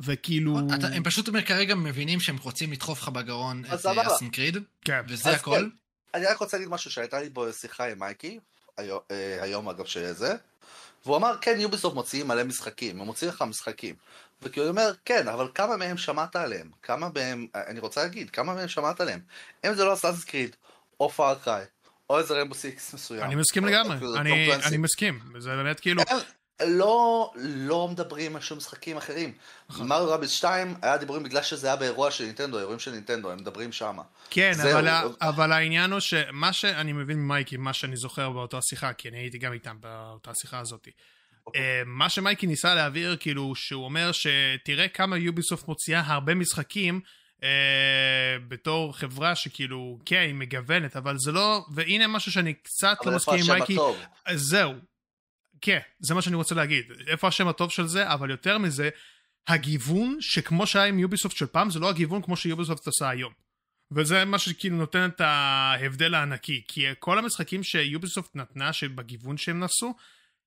וכאילו... הם פשוט כרגע מבינים שהם רוצים לדחוף לך בגרון את אסינקריד, כן. וזה הכל. כן, אני רק רוצה להגיד משהו שהייתה לי בו שיחה עם מייקי, אה, היום אגב שזה, והוא אמר, כן, יוביסופט מוציאים מלא משחקים, הם מוציאים לך משחקים. וכאילו הוא אומר, כן, אבל כמה מהם שמעת עליהם? כמה מהם, אני רוצה להגיד, כמה מהם שמעת עליהם? אם זה לא Assassin's Creed, או Far Cry, או איזה Rainbow Six מסוים. אני מסכים לגמרי, אני, אני מסכים, זה באמת כאילו... לא, לא מדברים על שום משחקים אחרים. Mario Rabbids 2 היה דיבורים בגלל שזה היה באירוע של נינטנדו, אירועים של נינטנדו, הם מדברים שמה. כן, אבל, הוא... אבל העניין הוא שמה שאני מבין ממייקי, מה שאני זוכר באותה שיחה, כי אני הייתי גם איתם באותה שיחה הזאת. אוקיי. אה, מה שמייקי ניסה להעביר, כאילו, שהוא אומר שתראה כמה Ubisoft מוציאה הרבה משחקים, אה, בתור חברה שכאילו, כן, היא מגוונת, אבל זה לא, והנה משהו שאני קצת לא מסכים עם מייקי. זהו, כן, זה מה שאני רוצה להגיד. איפה השם הטוב של זה, אבל יותר מזה, הגיוון שכמו שהיה עם יוביסופט של פעם, זה לא הגיוון כמו שיוביסופט עושה היום. וזה מה שכאילו נותן את ההבדל הענקי. כי כל המשחקים שיוביסופט נתנה, שבגיוון שהם נעשו,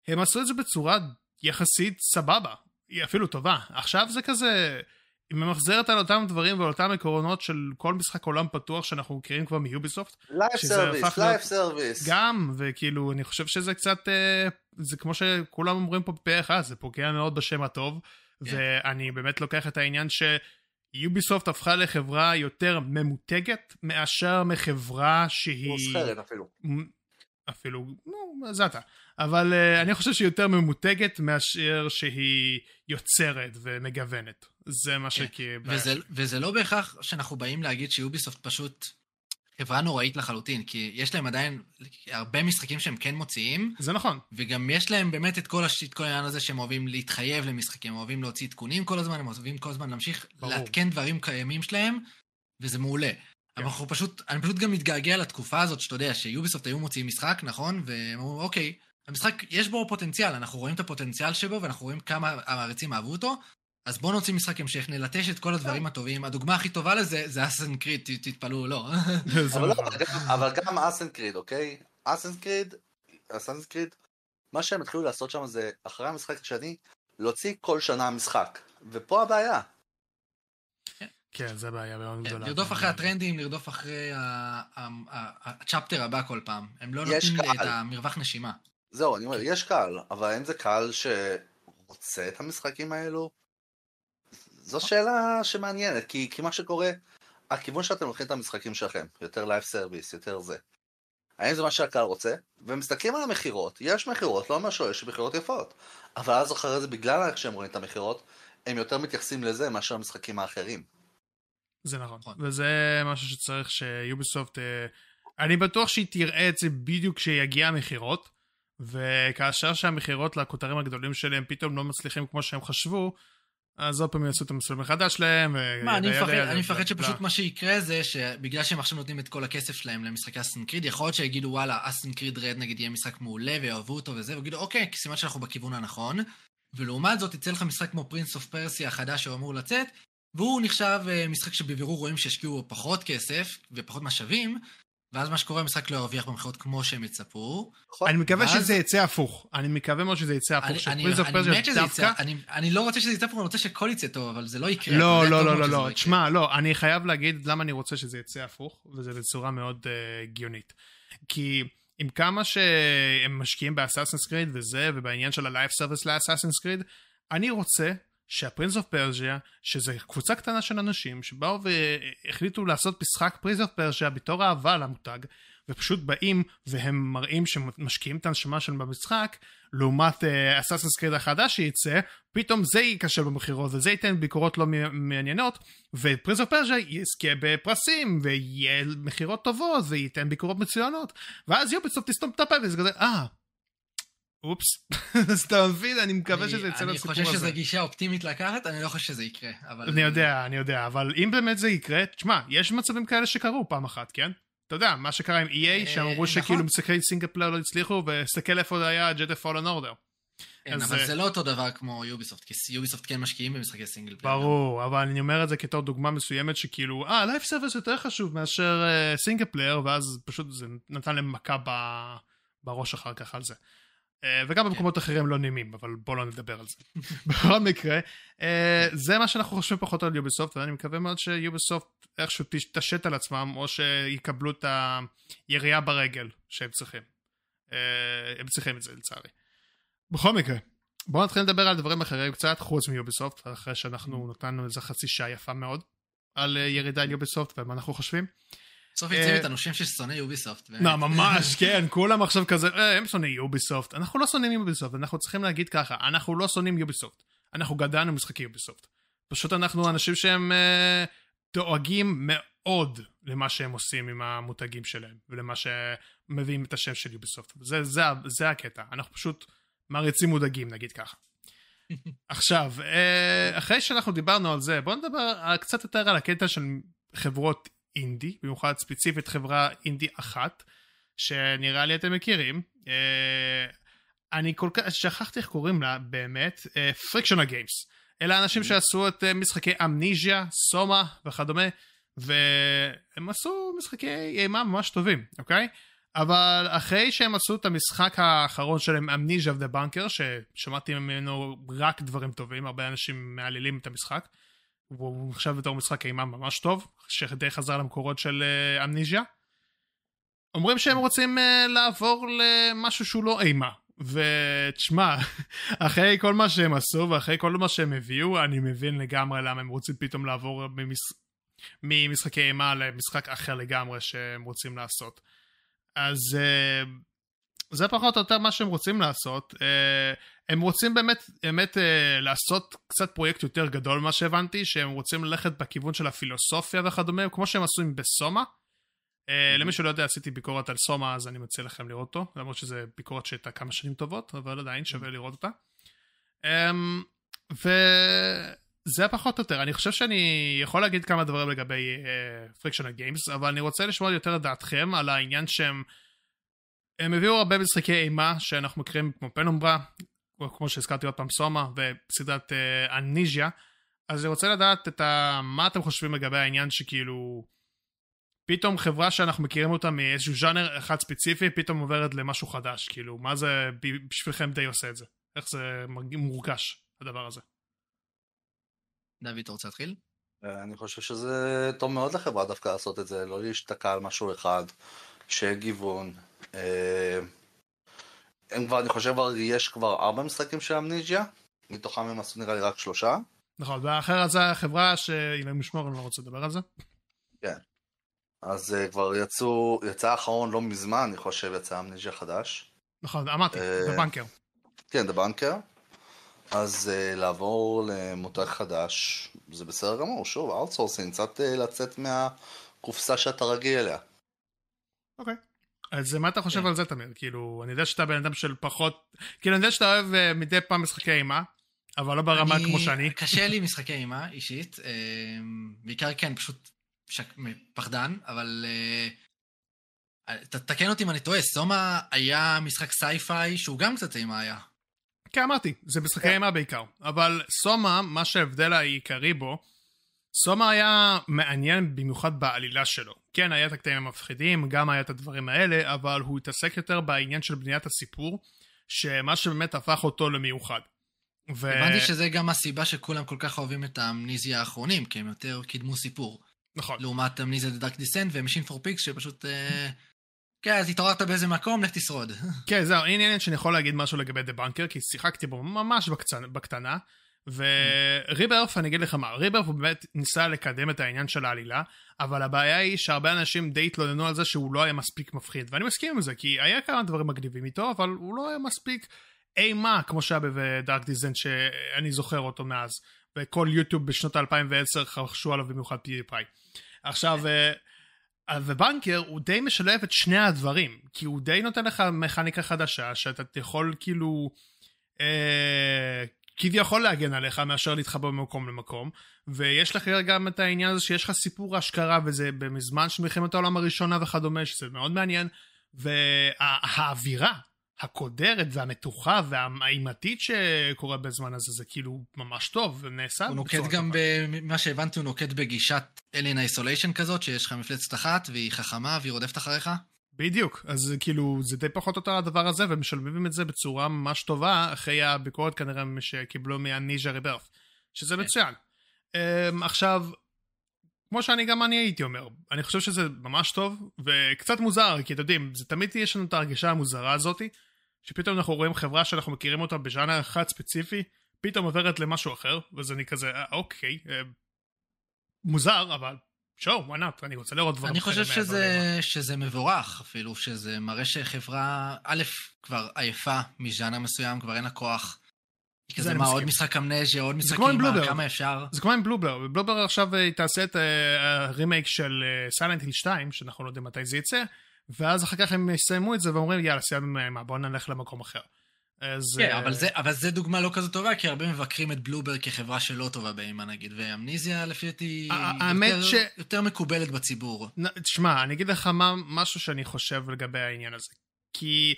הם עשו את זה בצורה יחסית סבבה. היא אפילו טובה. עכשיו זה כזה... היא ממחזרת על אותם דברים ועל אותם עקרונות של כל משחק עולם פתוח שאנחנו מכירים כבר מיוביסופט. live service, live service. גם, וכאילו, אני חושב שזה קצת, אה, זה כמו שכולם אומרים פה פה אחד, זה פוגע מאוד בשם הטוב, יאה. כן. ואני באמת לוקח את העניין שיוביסופט הפכה לחברה יותר ממותגת מאשר מחברה שהיא... מסחרית אפילו. אפילו, נו, זה אתה. אבל uh, אני חושב שהיא יותר ממותגת מאשר שהיא יוצרת ומגוונת. זה מה כן. שכי... וזה, וזה לא בהכרח שאנחנו באים להגיד שיוביסופט פשוט חברה נוראית לחלוטין, כי יש להם עדיין הרבה משחקים שהם כן מוציאים. זה נכון. וגם יש להם באמת את כל, הש... את כל העניין הזה שהם אוהבים להתחייב למשחקים, הם אוהבים להוציא עדכונים כל הזמן, הם אוהבים כל הזמן להמשיך ברור. לעדכן דברים קיימים שלהם, וזה מעולה. אבל אנחנו פשוט, אני פשוט גם מתגעגע לתקופה הזאת, שאתה יודע, שיוביסופט היו מוציאים משחק, נכון? והם אמרו, אוקיי, המשחק, יש בו פוטנציאל, אנחנו רואים את הפוטנציאל שבו, ואנחנו רואים כמה המעריצים אהבו אותו, אז בואו נוציא משחק המשך, נלטש את כל הדברים הטובים. הדוגמה הכי טובה לזה זה אסן קריד, תתפלאו, לא. אבל, לא אבל גם אסן קריד, אוקיי? אסן קריד, אסן קריד, מה שהם התחילו לעשות שם זה, אחרי המשחק השני, להוציא כל שנה משחק. ופה הבעיה. כן, זה בעיה מאוד כן, גדולה. לרדוף אחרי הטרנדים, לרדוף אחרי ה chapter הבא כל פעם. הם לא נותנים את המרווח נשימה. זהו, אני אומר, יש קהל, אבל האם זה קהל שרוצה את המשחקים האלו? זו שאלה שמעניינת, כי, כי מה שקורה, הכיוון שאתם הולכים את המשחקים שלכם, יותר live service, יותר זה. האם זה מה שהקהל רוצה? ומסתכלים על המכירות, יש מכירות, לא אומר שיש מכירות יפות. אבל אז אחרי זה, בגלל איך שהם רואים את המכירות, הם יותר מתייחסים לזה מאשר המשחקים האחרים. זה נכון, וזה משהו שצריך שיוביסופט, אה, אני בטוח שהיא תראה את זה בדיוק כשיגיע המכירות, וכאשר שהמכירות לכותרים הגדולים שלהם פתאום לא מצליחים כמו שהם חשבו, אז עוד פעם יעשו את המסלול מחדש שלהם. מה, אני מפחד שפשוט מה שיקרה זה שבגלל שהם עכשיו נותנים את כל הכסף שלהם למשחקי Assassin's Creed, יכול להיות שיגידו וואלה, Assassin's Creed Red נגיד יהיה משחק מעולה ויאהבו אותו וזה, ויגידו אוקיי, סימן שאנחנו בכיוון הנכון. ולעומת זאת יצא לך משחק כמו Prince of Persia החדש שהוא אמור לצאת, והוא נחשב אה, משחק שבבירור רואים שהשקיעו פחות כסף ופחות משאבים, ואז מה שקורה, המשחק לא ירוויח במכירות כמו שהם יצפו. נכון. אני מקווה שזה יצא הפוך. אני מקווה מאוד שזה יצא הפוך. אני מת שזה יצא, אני לא רוצה שזה יצא הפוך, אני רוצה שהכל יצא טוב, אבל זה לא יקרה. לא, לא, לא, לא, לא. תשמע, לא, אני חייב להגיד למה אני רוצה שזה יצא הפוך, וזה בצורה מאוד אה, הגיונית. כי... עם כמה שהם משקיעים ב Assassin's Creed וזה, ובעניין של ה live service ל Assassin's Creed, אני רוצה שה Prince of Persia, שזה קבוצה קטנה של אנשים שבאו והחליטו לעשות משחק Prince of Persia בתור אהבה למותג, ופשוט באים והם מראים שמשקיעים את הנשמה שלהם במשחק, לעומת Assassin's אה, Creed החדש שייצא, פתאום זה ייכשל במכירות וזה ייתן ביקורות לא מעניינות, ו Prince of Persia יזכה בפרסים ויהיה מכירות טובות וייתן ביקורות מצוינות, ואז יוביסופט תסתום את הפה וזה כזה, אה, אה, אופס, אז אתה מבין, אני מקווה שזה יצא לסיפור הזה. אני חושב שזו גישה אופטימית לקחת, אני לא חושב שזה יקרה. אני יודע, אני יודע, אבל אם באמת זה יקרה, תשמע, יש מצבים כאלה שקרו פעם אחת, כן? אתה יודע, מה שקרה עם EA, אה, שאמרו נכון. שכאילו משחקי single player לא הצליחו, ותסתכל איפה היה Jedi: Fallen Order. כן, אבל אה, זה לא אותו דבר כמו יוביסופט, כי יוביסופט כן משקיעים במשחקי סינגל פלייר. ברור, אבל אני אומר את זה כתור דוגמה מסוימת שכאילו, אה, live service יותר חשוב מאשר single player, ואז פשוט זה נתן להם מכה בראש אחר כך על זה. אה, וגם כן. במקומות אחרים לא נעימים, אבל בואו לא נדבר על זה. בכל מקרה, אה, זה מה שאנחנו חושבים פחות על יוביסופט, ואני מקווה מאוד שיוביסופט איכשהו תשתשת על עצמם, או שיקבלו את הירייה ברגל שהם צריכים. אה, הם צריכים את זה לצערי. בכל מקרה, בואו נתחיל לדבר על דברים אחרים קצת, חוץ מיוביסופט, אחרי שאנחנו mm. נתנו איזה חצי שעה יפה מאוד על ירידה על יוביסופט ומה אנחנו חושבים. בסוף יוצאים איתנו שם של שונאי יוביסופט. ממש, כן, כולם עכשיו כזה, אה, הם שונאי יוביסופט. אנחנו לא שונאים יוביסופט, אנחנו צריכים להגיד ככה, אנחנו לא שונאים יוביסופט. אנחנו גדלנו משחקי יוביסופט. פשוט אנחנו אנשים שהם אה, דואגים מאוד למה שהם עושים עם המותגים שלהם, ולמה שמביאים את השם של יוביסופט. זה, זה, זה הקטע, אנחנו פשוט מעריצים מודאגים, נגיד ככה. עכשיו, אה, אחרי שאנחנו דיברנו על זה, בואו נדבר קצת יותר על הקטע של חברות אינדי, במיוחד ספציפית חברה אינדי אחת, שנראה לי אתם מכירים. אה, אני כל כך, שכחתי איך קוראים לה באמת, פריקשונה גיימס. אלה האנשים mm-hmm. שעשו את משחקי אמניזיה, סומה וכדומה, והם עשו משחקי אימה ממש טובים, אוקיי? אבל אחרי שהם עשו את המשחק האחרון שלהם, אמניזיה ודה בנקר, ששמעתי ממנו רק דברים טובים, הרבה אנשים מהללים את המשחק, והוא נחשב בתור משחק אימה ממש טוב, שדי חזר למקורות של אמניזיה. אומרים שהם רוצים uh, לעבור למשהו שהוא לא אימה. ותשמע, אחרי כל מה שהם עשו ואחרי כל מה שהם הביאו, אני מבין לגמרי למה הם רוצים פתאום לעבור ממש... ממשחקי אימה למשחק אחר לגמרי שהם רוצים לעשות. אז uh, זה פחות או יותר מה שהם רוצים לעשות. Uh, הם רוצים באמת, באמת uh, לעשות קצת פרויקט יותר גדול ממה שהבנתי, שהם רוצים ללכת בכיוון של הפילוסופיה וכדומה, כמו שהם עשו עם בסומה. Uh, למי שלא יודע, עשיתי ביקורת על סומה, אז אני מציע לכם לראות אותו, למרות שזו ביקורת שהייתה כמה שנים טובות, אבל עדיין שווה לראות אותה. Um, וזה פחות או יותר, אני חושב שאני יכול להגיד כמה דברים לגבי פריקשנל uh, גיימס, אבל אני רוצה לשמוע יותר את דעתכם על העניין שהם הם הביאו הרבה משחקי אימה שאנחנו מכירים כמו פנומברה, כמו שהזכרתי עוד פעם סומה וסדרת אה, אניז'יה אז אני רוצה לדעת את ה... מה אתם חושבים לגבי העניין שכאילו פתאום חברה שאנחנו מכירים אותה מאיזשהו ז'אנר אחד ספציפי פתאום עוברת למשהו חדש כאילו מה זה בשבילכם די עושה את זה איך זה מורגש הדבר הזה. דוד אתה רוצה להתחיל? אה, אני חושב שזה טוב מאוד לחברה דווקא לעשות את זה לא להשתקע על משהו אחד שיהיה גיוון אה, הם כבר, אני חושב, יש כבר ארבע משחקים של אמניג'יה, מתוכם הם עשו נראה לי רק שלושה. נכון, והאחרת זה החברה שאילן משמור, אני לא רוצה לדבר על זה. כן. אז אה, כבר יצאו, יצא האחרון לא מזמן, אני חושב, יצא אמניג'יה חדש. נכון, אמרתי, אה, The Bunker. כן, The Bunker. אז אה, לעבור למותג חדש, זה בסדר גמור, שוב, outsourcing, קצת אה, לצאת מהקופסה שאתה רגיל אליה. אוקיי. אוקיי. אז מה אתה חושב כן. על זה תמיר? כאילו, אני יודע שאתה בן אדם של פחות... כאילו, אני יודע שאתה אוהב אה, מדי פעם משחקי אימה, אבל לא ברמה אני... כמו שאני. קשה לי משחקי אימה, אישית. אה, בעיקר כן, פשוט שק... פחדן, אבל... אה, תתקן אותי אם אני טועה, SOMA היה משחק sci-fi שהוא גם קצת אימה היה. כן, אמרתי, זה משחקי כן. אימה בעיקר. אבל SOMA, מה שההבדל העיקרי בו, SOMA היה מעניין במיוחד בעלילה שלו. כן, היה את הקטעים המפחידים, גם היה את הדברים האלה, אבל הוא התעסק יותר בעניין של בניית הסיפור, שמה שבאמת הפך אותו למיוחד. ו... הבנתי שזה גם הסיבה שכולם כל כך אוהבים את האמניזיה האחרונים, כי הם יותר קידמו סיפור. נכון. לעומת Amnesia: The Dark Descent ו Machine for Pigs, שפשוט... אה... כן, אז התעוררת באיזה מקום, לך תשרוד. כן, זהו, הנה עניין שאני יכול להגיד משהו לגבי The Bunker, כי שיחקתי בו ממש בקטנה, בקטנה, וריברף, אני אגיד לך מה, ריברף הוא באמת ניסה לקדם את העניין של העלילה, אבל הבעיה היא שהרבה אנשים די התלוננו על זה שהוא לא היה מספיק מפחיד, ואני מסכים עם זה, כי היה כמה דברים מגניבים איתו, אבל הוא לא היה מספיק אימה כמו שהיה בדארק דיזנט שאני זוכר אותו מאז, וכל יוטיוב בשנות 2010 חרשו עליו במיוחד פיוטיפיי. עכשיו, ובנקר הוא די משלב את שני הדברים, כי הוא די נותן לך מכניקה חדשה, שאתה יכול כאילו... אה, כביכול להגן עליך מאשר להתחבר ממקום למקום ויש לך גם את העניין הזה שיש לך סיפור השקרה וזה בזמן של מלחמת העולם הראשונה וכדומה שזה מאוד מעניין והאווירה הקודרת והמתוחה והאימתית שקורה בזמן הזה זה כאילו ממש טוב ונעשה. הוא נוקט גם במה שהבנתי הוא נוקט בגישת אלין איסוליישן כזאת שיש לך מפלצת אחת והיא חכמה והיא רודפת אחריך. בדיוק, אז כאילו זה די פחות או יותר הדבר הזה ומשלבים את זה בצורה ממש טובה אחרי הביקורת כנראה שקיבלו מהניז'ה ריברף, שזה כן. מצוין. Um, עכשיו, כמו שאני גם אני הייתי אומר, אני חושב שזה ממש טוב וקצת מוזר, כי אתם יודעים, זה תמיד יש לנו את ההרגשה המוזרה הזאתי, שפתאום אנחנו רואים חברה שאנחנו מכירים אותה בז'אנר אחד ספציפי, פתאום עוברת למשהו אחר, וזה אני כזה, אה, אוקיי, אה, מוזר, אבל שואו, why not? אני רוצה לראות דברים אני חושב שזה, שזה מבורך, אפילו שזה מראה שחברה, א', כבר עייפה מז'אנר מסוים, כבר אין לה כוח. כזה מה, עוד משחק אמנזיה, עוד משחקים, כמה אפשר. זה כמו עם בלובר, בלובר עכשיו היא תעשה את הרימייק של סיילנט היל 2, שאנחנו לא יודעים מתי זה יצא, ואז אחר כך הם יסיימו את זה ואומרים יאללה סיימנו מהמה בואו נלך למקום אחר. אז... כן, אבל זה, אבל זה דוגמה לא כזו טובה, כי הרבה מבקרים את בלובר כחברה שלא טובה באימה נגיד, ואמניזיה לפי דעתי יותר, ש... יותר מקובלת בציבור. תשמע, אני אגיד לך מה, משהו שאני חושב לגבי העניין הזה. כי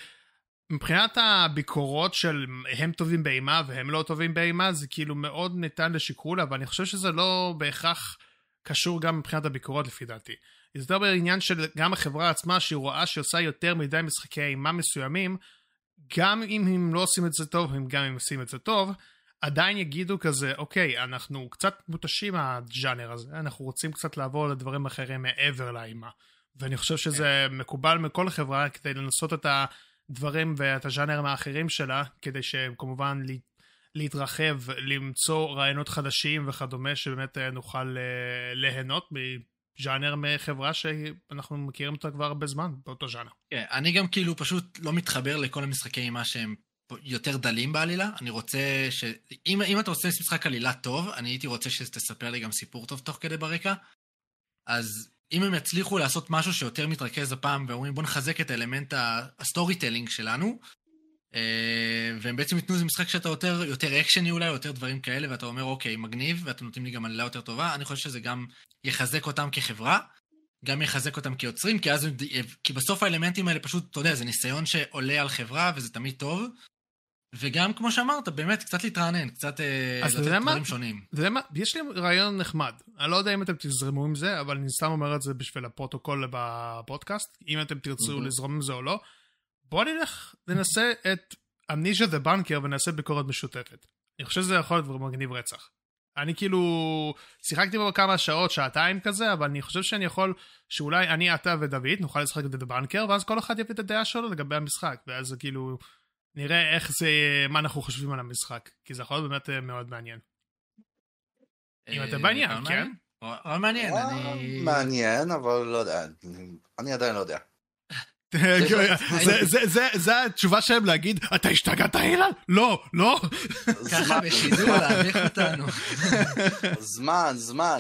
מבחינת הביקורות של הם טובים באימה והם לא טובים באימה, זה כאילו מאוד ניתן לשיקול, אבל אני חושב שזה לא בהכרח קשור גם מבחינת הביקורות לפי דעתי. זה יותר בעניין של גם החברה עצמה, שהיא רואה שהיא עושה יותר מדי משחקי אימה מסוימים, גם אם הם לא עושים את זה טוב, הם גם אם עושים את זה טוב, עדיין יגידו כזה, אוקיי, אנחנו קצת מותשים מהג'אנר הזה, אנחנו רוצים קצת לעבור לדברים אחרים מעבר לאימה. ואני חושב שזה מקובל מכל חברה כדי לנסות את הדברים ואת הז'אנרים האחרים שלה, כדי שהם כמובן להתרחב, למצוא רעיונות חדשים וכדומה, שבאמת נוכל אה, ליהנות ז'אנר מחברה שאנחנו מכירים אותה כבר הרבה זמן, באותו ז'אנר. כן, אני גם כאילו פשוט לא מתחבר לכל המשחקי אימה שהם יותר דלים בעלילה. אני רוצה ש... אם, אם אתה רוצה משחק עלילה טוב, אני הייתי רוצה שתספר לי גם סיפור טוב תוך כדי ברקע. אז אם הם יצליחו לעשות משהו שיותר מתרכז הפעם, ואומרים בואו נחזק את האלמנט ה storytelling שלנו, והם בעצם ייתנו איזה משחק שאתה יותר, יותר אקשני אולי, יותר דברים כאלה, ואתה אומר, אוקיי, מגניב, ואתם נותנים לי גם עלילה יותר טובה, אני חושב שזה גם יחזק אותם כחברה, גם יחזק אותם כיוצרים, כי אז, כי בסוף האלמנטים האלה פשוט, אתה יודע, זה ניסיון שעולה על חברה, וזה תמיד טוב. וגם, כמו שאמרת, באמת, קצת להתרענן, קצת אה, לתת דברים מה? שונים. אתה יודע מה? יש לי רעיון נחמד. אני לא יודע אם אתם תזרמו עם זה, אבל אני סתם אומר את זה בשביל הפרוטוקול בפודקאסט, אם אתם תרצו אהמ. לזרום עם זה או לא. בוא נלך, ננסה את Amnesia: The Bunker ונעשה ביקורת משותפת. אני חושב שזה יכול להיות מגניב רצח. אני כאילו שיחקתי בו כמה שעות, שעתיים כזה, אבל אני חושב שאני יכול, שאולי אני, אתה ודוד נוכל לשחק את דה בנקר, ואז כל אחד יביא את הדעה שלו לגבי המשחק, ואז כאילו נראה איך זה, מה אנחנו חושבים על המשחק, כי זה יכול להיות באמת אה, מאוד מעניין. אם אתה בעניין, כן? מעניין, אני... מעניין, אבל לא יודע, אני עדיין לא יודע. זה התשובה שלהם להגיד, אתה השתגעת אילן? לא, לא. ככה בשידור להביך אותנו. זמן, זמן.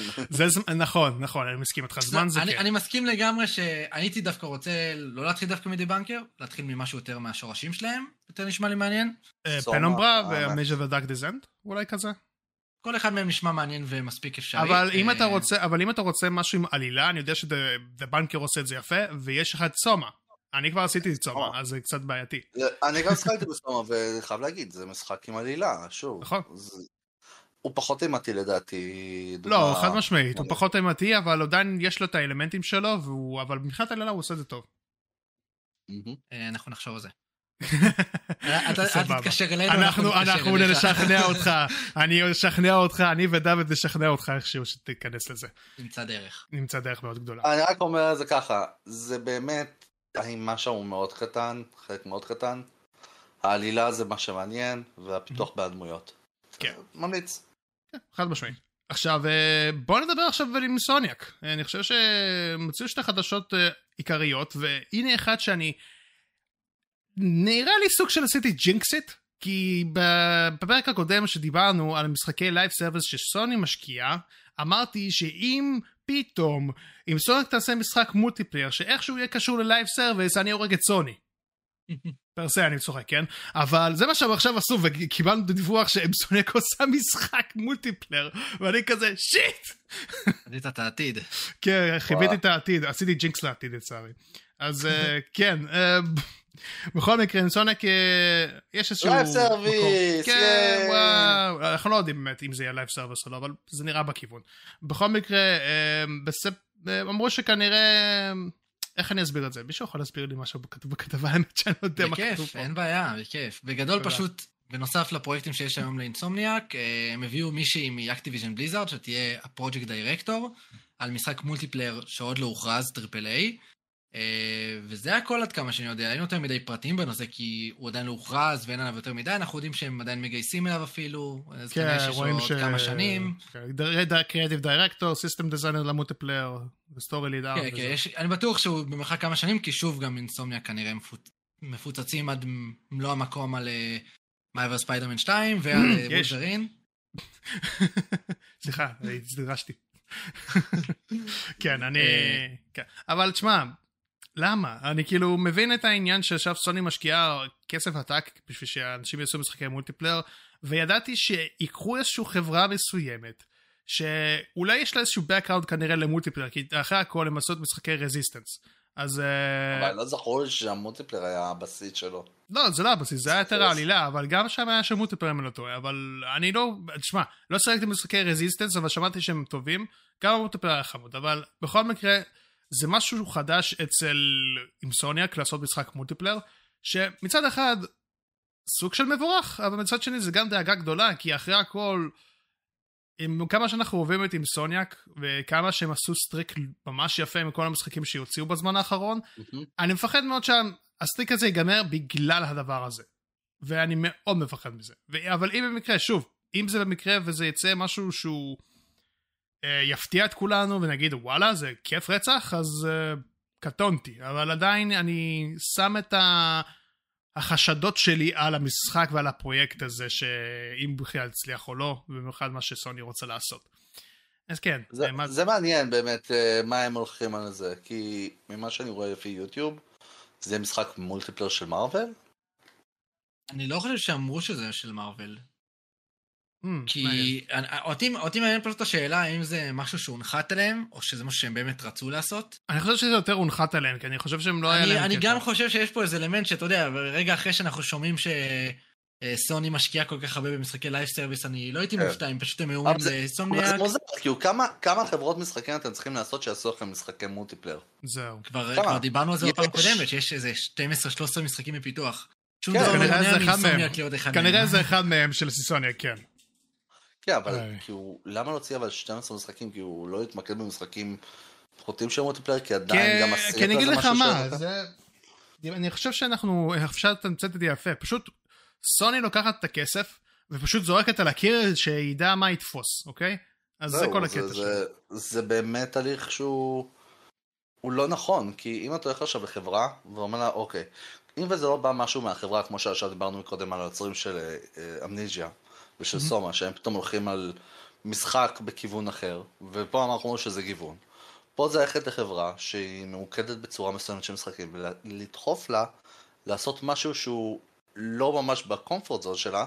נכון, נכון, אני מסכים איתך, זמן זה כן. אני מסכים לגמרי שאני הייתי דווקא רוצה לא להתחיל דווקא מ The Bunker, להתחיל ממשהו יותר מהשורשים שלהם, יותר נשמע לי מעניין. Penumbra ו Amnesia ו Dark Descent, אולי כזה. כל אחד מהם נשמע מעניין ומספיק אפשרי. אבל אם אתה רוצה, אבל אם אתה רוצה משהו עם עלילה, אני יודע ש The Bunker עושה את זה יפה, ויש לך את SOMA. אני כבר עשיתי את SOMA, אה. אז זה קצת בעייתי. אני גם שיחקתי ב SOMA, וחייב להגיד, זה משחק עם עלילה, שוב. נכון. הוא פחות אימתי לדעתי. לא, חד משמעית, הוא פחות אימתי, אבל עדיין יש לו את האלמנטים שלו, אבל מבחינת עלילה הוא עושה את זה טוב. אה, אנחנו נחשוב על זה. אל תתקשר אלינו, אנחנו נשכנע אותך, אני אשכנע אותך, אני ודוד נשכנע אותך איכשהו שתיכנס לזה. נמצא דרך. נמצא דרך מאוד גדולה. אני רק אומר את זה ככה, זה באמת האם שם הוא מאוד קטן, חלק מאוד קטן. העלילה זה מה שמעניין, והפיתוח בהדמויות. כן. ממליץ. כן, חד משמעי. עכשיו אה, בוא נדבר עכשיו Insomniac. אני חושב שיצאו שתי חדשות אה, עיקריות, והנה אחד שאני... נראה לי סוג של עשיתי jinx it, כי בפרק הקודם שדיברנו על משחקי live service שסוני משקיעה, אמרתי שאם פתאום, Insomniac תעשה משחק multiplayer שאיכשהו יהיה קשור ל live service, אני הורג את סוני. פרסה אני צוחק כן אבל זה מה שהם עכשיו עשו וקיבלנו דיווח ש Insomniac עושה משחק multiplayer ואני כזה shit. חזית את העתיד. כן חזיתי את העתיד עשיתי jinx לעתיד לצערי אז אה, כן אה, בכל מקרה, Insomniac אה, יש איזשהו... live service, כן, וואו. אנחנו לא יודעים באמת אם זה יהיה live service או לא, אבל זה נראה בכיוון. בכל מקרה, אה, אה, אמרו שכנראה... איך אני אסביר את זה? מישהו יכול להסביר לי משהו בכתבה, האמת שאני לא יודע מה כתוב פה. בכיף, אין בעיה, בכיף. בגדול פשוט, בנוסף לפרויקטים שיש היום ל Insomniac, הם הביאו מישהי מ Activision Blizzard, שתהיה ה project director, על משחק multiplayer שעוד לא הוכרז, triple A. אה, וזה הכל עד כמה שאני יודע, אין יותר מדי פרטים בנושא, כי הוא עדיין לא הוכרז ואין עליו יותר מדי, אנחנו יודעים שהם עדיין מגייסים אליו אפילו, אז כן, כנראה שיש לו עוד ש... כמה שנים. creative director, system designer ל multiplayer, ו story leader. כן, כן, יש, אני בטוח שהוא במרחק כמה שנים, כי שוב, גם Insomniac כנראה מפוצ... מפוצצים עד מלוא המקום על מייבר ספיידרמן 2 ועל יש. וולברין. סליחה, דרסתי. כן, אני... אה. כן. אבל תשמע, למה? אני כאילו מבין את העניין שעכשיו סוני משקיעה כסף עתק בשביל שאנשים יעשו משחקי multiplayer, וידעתי שיקחו איזושהי חברה מסוימת, שאולי יש לה איזשהו background כנראה ל multiplayer, כי אחרי הכל הם עשו את משחקי רזיסטנס. אז... אה, אבל לא זכור לי שה multiplayer היה הבסיס שלו. לא, זה לא הבסיס, זה היה יותר העלילה, אבל גם שם היה שם multiplayer אם אני לא טועה, אבל אני לא, תשמע, לא שיחקתי במשחקי רזיסטנס, אבל שמעתי שהם טובים, גם ה multiplayer היה חמוד, אבל בכל מקרה, זה משהו חדש אצל Insomniac לעשות משחק multiplayer, שמצד אחד, סוג של מבורך, אבל מצד שני זה גם דאגה גדולה, כי אחרי הכל, עם כמה שאנחנו אוהבים את Insomniac, וכמה שהם עשו streak ממש יפה מכל המשחקים שהוציאו בזמן האחרון, אני מפחד מאוד שה streak הזה ייגמר בגלל הדבר הזה. ואני מאוד מפחד מזה. ו- אבל אם במקרה, שוב, אם זה במקרה וזה יצא משהו שהוא יפתיע את כולנו ונגיד וואלה זה כיף רצח, אז אה, קטונתי. אבל עדיין אני שם את ה... החשדות שלי על המשחק ועל הפרויקט הזה, שאם בכלל יצליח או לא, במיוחד מה שסוני רוצה לעשות. אז כן. זה, אה, מה... זה מעניין באמת אה, מה הם הולכים על זה, כי ממה שאני רואה לפי יוטיוב, זה משחק מולטיפלר של מארוול? אני לא חושב שאמרו שזה של מארוול. מעניין. כי אני- אותי אותי מעניין פשוט השאלה האם זה משהו שהונחת עליהם, או שזה משהו שהם באמת רצו לעשות. אני חושב שזה יותר הונחת עליהם, כי אני חושב שהם לא היה אני, להם אני קטע. גם חושב שיש פה איזה אלמנט שאתה יודע, רגע אחרי שאנחנו שומעים שסוני משקיעה כל כך הרבה במשחקי לייב סרוויס, אני לא הייתי כן. מופתע אם פשוט הם היו אומרים זה- מוזר, כאילו כמה, כמה חברות משחקים אתם צריכים לעשות שיעשו לכם משחקי מולטיפלר? זהו. כבר דיברנו על זה בפעם יש. הקודמת, שיש איזה 12-13 משחקים בפיתוח. שום כן, דבר לא מונע להיות אחד מהם. כנראה זה אחד מהם של סיסוניה, כן. כן, אבל. כאילו, למה להוציא אבל 12 משחקים? כי הוא לא יתמקד במשחקים פחותים של מולטיפלר, כי עדיין גם כי הסרט כי אני אגיד הזה לך משהו מה, זה... אני חושב שאנחנו, אפשר לתמצת את זה יפה, פשוט סוני לוקחת את הכסף ופשוט זורקת על הקיר שידע מה יתפוס, אוקיי? אז זה זהו, כל הקטע זה, שלו. זה, זה באמת הליך שהוא הוא לא נכון, כי אם אתה הולך עכשיו לחברה ואומר לה, אוקיי, אם וזה לא בא משהו מהחברה, כמו שעכשיו דיברנו קודם על היוצרים של אה, אמניג'יה ושל סומה, שהם פתאום הולכים על משחק בכיוון אחר, ופה אנחנו אומרים שזה גיוון. פה זה ללכת לחברה שהיא ממוקדת בצורה מסוימת של משחקים, ולדחוף לה לעשות משהו שהוא לא ממש ב comfort zone שלה,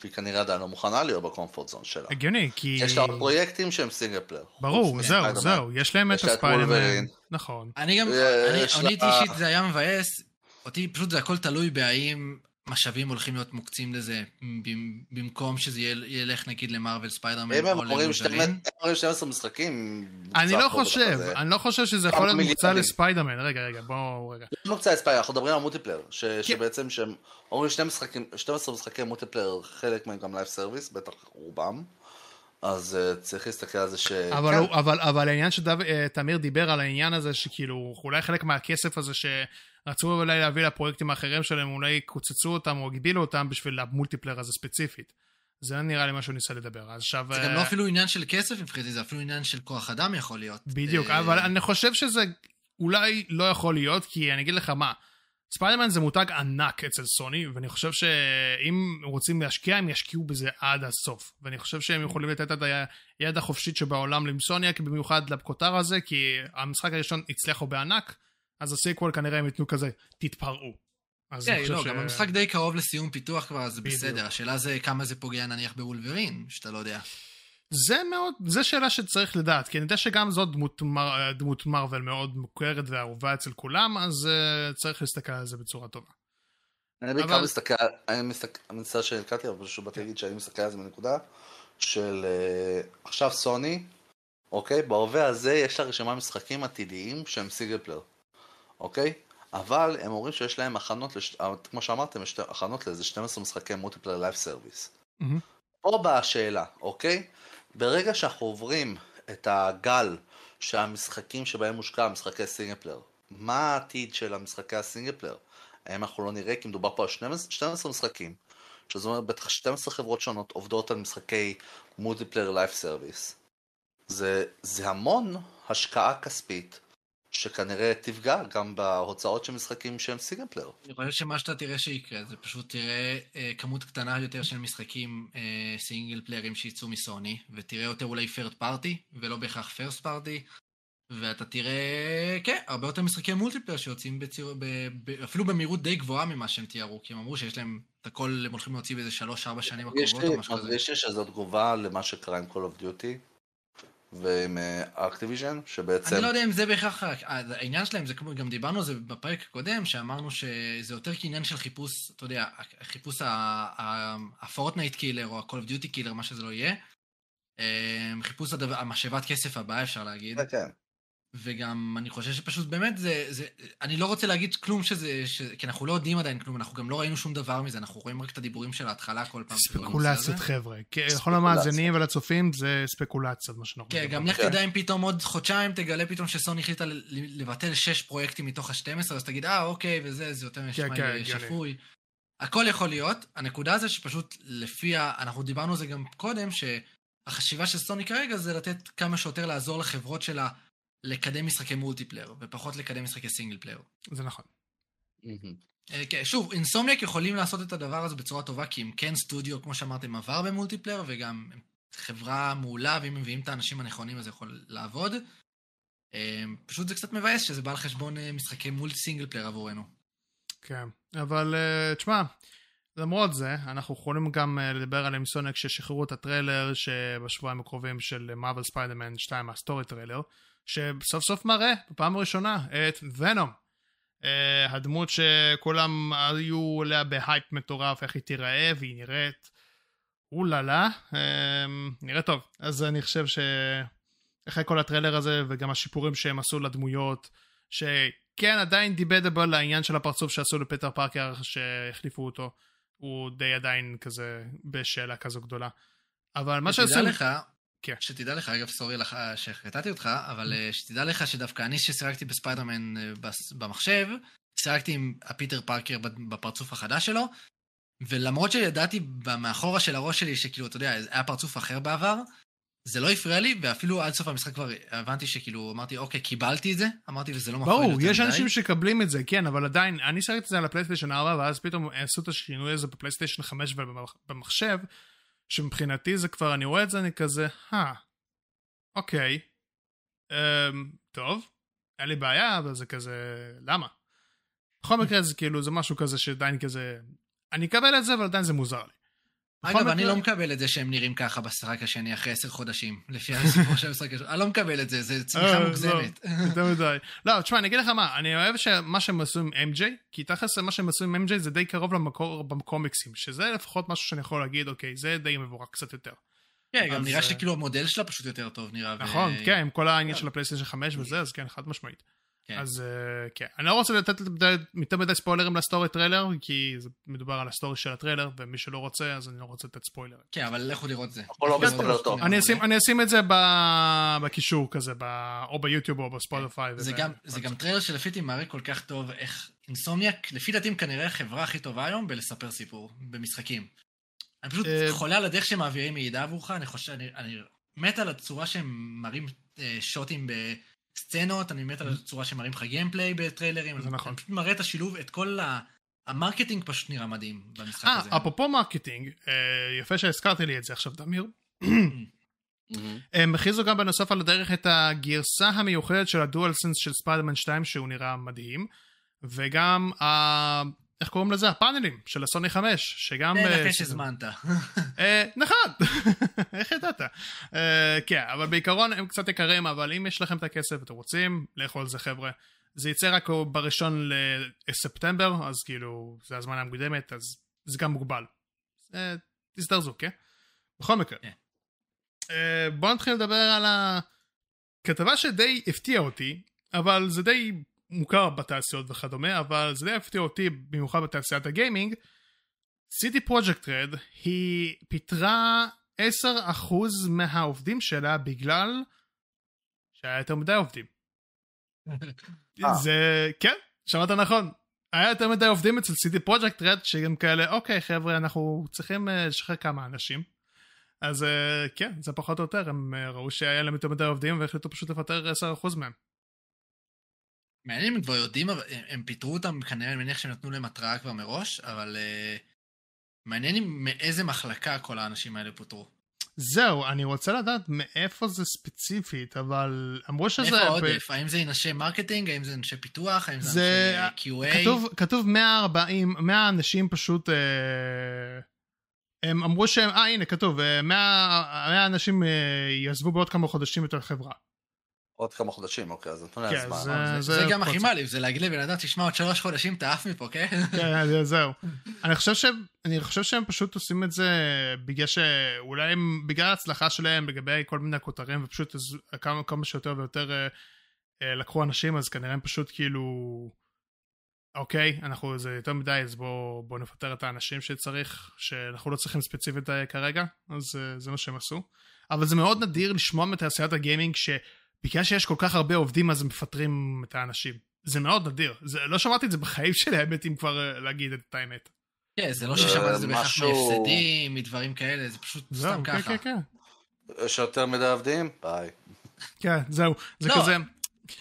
והיא כנראה עדיין לא מוכנה להיות ב comfort zone שלה. הגיוני, כי... יש לה פרויקטים שהם single player. ברור, זהו. זהו, יש להם את הספיידרמן. נכון. אני גם, אה, אני אישית זה היה מבאס, אותי פשוט זה הכל תלוי בהאם משאבים הולכים להיות מוקצים לזה, במ- במקום שזה יל- ילך נגיד למרוויל ספיידרמן או אומרים 12 לוולברין. הם אומרים 12 משחקים, אני לא חושב. אני לא חושב שזה יכול להיות מוקצה. לספיידרמן, רגע, רגע, בואו רגע. לא מוקצה לספייר, אנחנו מדברים על multiplayer, ש- כן. שבעצם שהם אומרים שני משחקים, 12 משחקי multiplayer, חלק מהם גם live service, בטח רובם, אז אה, צריך להסתכל על זה ש... אבל, כן, הוא, אבל, אבל העניין שתמיר דיבר על העניין הזה שכאילו אולי חלק מהכסף הזה שרצו אולי להביא לפרויקטים האחרים שלהם אולי קוצצו אותם או הגבילו אותם בשביל ה multiplayer הזה ספציפית. זה נראה לי מה שהוא ניסה לדבר. אז עכשיו... זה גם אה, לא אפילו עניין של כסף מבחינתי, זה אפילו עניין של כוח אדם יכול להיות. בדיוק, אה, אבל אני חושב שזה אולי לא יכול להיות, כי אני אגיד לך מה, ספיידרמן זה מותג ענק אצל סוני, ואני חושב שאם רוצים להשקיע, הם ישקיעו בזה עד הסוף. ואני חושב שהם יכולים לתת את היד החופשית שבעולם ל Insomniac, במיוחד לכותר הזה, כי המשחק הראשון הצליחו בענק, אז ה sequel כנראה הם ייתנו כזה, תתפרעו. אז אני כן, לא, ש- גם המשחק די קרוב לסיום פיתוח כבר, אז בדיוק. בסדר. השאלה זה כמה זה פוגע נניח בוולברין, שאתה לא יודע. זה מאוד, זה שאלה שצריך לדעת, כי אני יודע שגם זאת דמות, מר, דמות מרוויל מאוד מוכרת ואהובה אצל כולם, אז uh, צריך להסתכל על זה בצורה טובה. אני בעיקר אבל- מסתכל, אני מסתכל, אני מצטער שקטעתי, אבל פשוט באתי להגיד שאני מסתכל על זה מנקודה של אה, עכשיו סוני, אוקיי? בהווה הזה יש לה רשימה משחקים עתידיים שהם single player, אוקיי? אבל הם אומרים שיש להם הכנות, לש... אה, כמו שאמרתם, יש הכנות לאיזה 12 משחקי multiplayer live service. פה באה השאלה, אוקיי? ברגע שאנחנו עוברים את הגל שהמשחקים שבהם מושקע, משחקי single player, מה העתיד של המשחקי ה single player? האם אנחנו לא נראה, כי מדובר פה על 12, 12 משחקים, שזה אומר בטח 12 חברות שונות עובדות על משחקי multiplayer live service. זה, זה המון השקעה כספית שכנראה תפגע גם בהוצאות של משחקים שהם single player. אני חושב שמה שאתה תראה שיקרה זה פשוט תראה אה, כמות קטנה יותר של משחקים אה, single player ים שיצאו מסוני, ותראה יותר אולי third party, ולא בהכרח first party, ואתה תראה, כן, הרבה יותר משחקי multiplayer שיוצאים בצי, ב, ב, אפילו במהירות די גבוהה ממה שהם תיארו, כי הם אמרו שיש להם את הכל, הם הולכים להוציא באיזה 3-4 שנים הקרובות או משהו כזה. יש לי שזו תגובה למה שקרה עם Call of Duty. ועם אקטיביז'ן, שבעצם... אני לא יודע אם זה בהכרח, העניין שלהם זה כמו, גם דיברנו על זה בפרק הקודם, שאמרנו שזה יותר כעניין של חיפוש, אתה יודע, חיפוש ה-Fortnite killer או ה-Call of Duty killer, מה שזה לא יהיה. אמ, חיפוש המשאבת כסף הבאה, אפשר להגיד. כן. כן. וגם אני חושב שפשוט באמת זה, זה אני לא רוצה להגיד כלום שזה, ש, כי אנחנו לא יודעים עדיין כלום, אנחנו גם לא ראינו שום דבר מזה, אנחנו רואים רק את הדיבורים של ההתחלה כל פעם. ספקולציות חבר'ה, לכל המאזינים ולצופים זה ספקולציות מה שאנחנו כן, גם לך כן. תדע אם פתאום עוד חודשיים תגלה פתאום שסוני החליטה לבטל שש פרויקטים מתוך ה-12, אז תגיד, אה, אוקיי, וזה, זה יותר כן, כן, שפוי. הכל יכול להיות, הנקודה זה שפשוט לפי, אנחנו דיברנו על זה גם קודם, שהחשיבה של סוני כרגע זה לתת כמה שיותר לעזור לחברות שלה לקדם משחקי multiplayer, ופחות לקדם משחקי single player. זה נכון. אה, כן, שוב, Insomniac יכולים לעשות את הדבר הזה בצורה טובה, כי הם כן סטודיו, כמו שאמרתם, עבר ב multiplayer, וגם חברה מעולה, ואם מביאים את האנשים הנכונים אז זה יכול לעבוד. אה, פשוט זה קצת מבאס שזה בא על חשבון אה, משחקי multi single player עבורנו. כן, אבל תשמע, למרות זה, אנחנו יכולים גם לדבר על Insomniac ששחררו את הטריילר שבשבועיים הקרובים של Marvel's Spider-Man 2, ה story trailer. שסוף סוף מראה בפעם הראשונה את Venom. Uh, הדמות שכולם היו עליה בהייפ מטורף איך היא תיראה והיא נראית אוללה uh, נראית טוב אז אני חושב שאחרי כל הטריילר הזה וגם השיפורים שהם עשו לדמויות שכן עדיין debatable העניין של הפרצוף שעשו לפיטר פארקר שהחליפו אותו הוא די עדיין כזה בשאלה כזו גדולה אבל מה שעשו... לך, כן. שתדע לך, אגב, סורי לך שקטעתי אותך, אבל mm. שתדע לך שדווקא אני ששיחקתי בספיידרמן אה, במחשב, שיחקתי עם הפיטר פארקר בפרצוף החדש שלו, ולמרות שידעתי מאחורה של הראש שלי שכאילו, אתה יודע, היה פרצוף אחר בעבר, זה לא הפריע לי, ואפילו עד סוף המשחק כבר הבנתי שכאילו, אמרתי, אוקיי, קיבלתי את זה, אמרתי, וזה לא מפריע יותר מדי. ברור, יש אנשים שמקבלים את זה, כן, אבל עדיין, אני שיחקתי את זה על הפלייסטיישן 4, ואז פתאום עשו את השינוי הזה בפלייסטיישן 5 ובמחשב, שמבחינתי זה כבר, אני רואה את זה, אני כזה, אה, אוקיי, אמ, טוב, אין לי בעיה, אבל זה כזה, למה? בכל מקרה זה כאילו, זה משהו כזה שעדיין כזה, אני אקבל את זה, אבל עדיין זה מוזר לי. אגב, אני לא מקבל את זה שהם נראים ככה בשחק השני אחרי עשר חודשים, לפי הסיפור של המשחק השני. אני לא מקבל את זה, זה צמיחה אה, לא, מוגזמת. יותר מדי. לא, תשמע, אני אגיד לך מה, אני אוהב שמה שהם עשו עם MJ, כי תכלס מה שהם עשו עם MJ זה די קרוב למקור בקומיקסים, שזה לפחות משהו שאני יכול להגיד, אוקיי, זה די מבורך קצת יותר. כן, גם נראה שכאילו המודל שלה פשוט יותר טוב נראה. נכון, כן, עם כל העניין של הפלייסטיישן 5 וזה, אז כן, חד משמעית. כן. אז uh, כן, אני לא רוצה לתת יותר מדי ספוילרים ל story trailer, כי זה מדובר על ה story של הטריילר, ומי שלא רוצה, אז אני לא רוצה לתת ספוילרים. כן, אבל לכו לראות את זה. לא אני אשים, אני אשים את זה בקישור כזה, ב, או ביוטיוב או בספוטיפיי. זה, גם, זה גם טריילר שלפי דעתי מראה כל כך טוב איך Insomniac, לפי דעתי הם כנראה החברה הכי טובה היום בלספר סיפור, במשחקים. אני פשוט אה, חולה על הדרך שהם מעבירים מידע עבורך, אני חושב, אני, אני מת על הצורה שהם מראים אה, שוטים ב... סצנות, אני מת על mm-hmm. הצורה שמראים לך gameplay בטריילרים. זה נכון. אני פשוט מראה את השילוב, את כל ה... המרקטינג פשוט נראה מדהים במשחק הזה. אה, אפרופו מרקטינג, אה, יפה שהזכרתי לי את זה עכשיו, תמיר. Mm-hmm. הם הכריזו גם בנוסף על הדרך את הגרסה המיוחדת של ה DualSense של ספיידרמן 2 שהוא נראה מדהים וגם איך קוראים לזה? הפאנלים של הסוני 5, שגם... זה אחרי שהזמנת. אה, נכון, איך ידעת? אה, כן, אבל בעיקרון הם קצת יקרים, אבל אם יש לכם את הכסף ואתם רוצים, לכו על זה חבר'ה. זה יצא רק בראשון לספטמבר, אז כאילו, זה הזמן המוקדמת, אז זה גם מוגבל. תזדרזו, כן? בכל מקרה. כן. בואו נתחיל לדבר על הכתבה שדי הפתיעה אותי, אבל זה די מוכר בתעשיות וכדומה, אבל זה די הפתיע אותי במיוחד בתעשיית הגיימינג. סיטי פרויקט רד היא פיטרה 10% מהעובדים שלה בגלל שהיה יותר מדי עובדים. זה, כן, שמעת נכון. היה יותר מדי עובדים אצל CD פרויקט רד שהם כאלה, אוקיי חבר'ה, אנחנו צריכים לשחרר כמה אנשים. אז כן, זה פחות או יותר, הם ראו שהיה להם יותר מדי עובדים והחליטו פשוט לפטר 10% מהם. מעניין אם הם כבר יודעים, הם פיטרו אותם, כנראה אני מניח שהם נתנו להם התראה כבר מראש, אבל uh, מעניין אם מאיזה מחלקה כל האנשים האלה פוטרו. זהו, אני רוצה לדעת מאיפה זה ספציפית, אבל אמרו שזה... מאיפה העודף? ב... האם זה אנשי מרקטינג? האם זה אנשי פיתוח? האם זה, זה אנשי QA? כתוב, כתוב 140, 100 אנשים פשוט... אה, הם אמרו שהם... אה, הנה, כתוב, 100, אה, 100 אנשים אה, יעזבו בעוד כמה חודשים את החברה. עוד כמה חודשים, אוקיי, אז נתנו להם כן, זמן. זה- גם הכי מעליב, זה להגיד לבן אדם, תשמע, עוד שלוש חודשים אתה עף מפה, כן? כן, זה- זהו. אני חושב שהם, אני חושב שהם פשוט עושים את זה בגלל שאולי הם, בגלל ההצלחה שלהם לגבי כל מיני כותרים, ופשוט כמה, כמה שיותר ויותר אה, אה, לקחו אנשים, אז כנראה הם פשוט כאילו, אוקיי, אנחנו, זה יותר מדי, אז בואו בוא נפטר את האנשים שצריך, שאנחנו לא צריכים ספציפית אה, כרגע, אז זה מה שהם עשו. אבל זה מאוד נדיר לשמוע מתעשיית הגיימינג שבגלל שיש כל כך הרבה עובדים אז מפטרים את האנשים. זה מאוד נדיר. זה, לא שמעתי את זה בחיים שלי, האמת, אם כבר אה, להגיד את האמת. כן, זה לא ששמעת את זה בהכרח משהו- מהפסדים, מדברים כאלה, זה פשוט זהו, סתם כן, ככה. כן, כן. יש יותר מדי עובדים? ביי. כן, זהו. זה לא. כזה,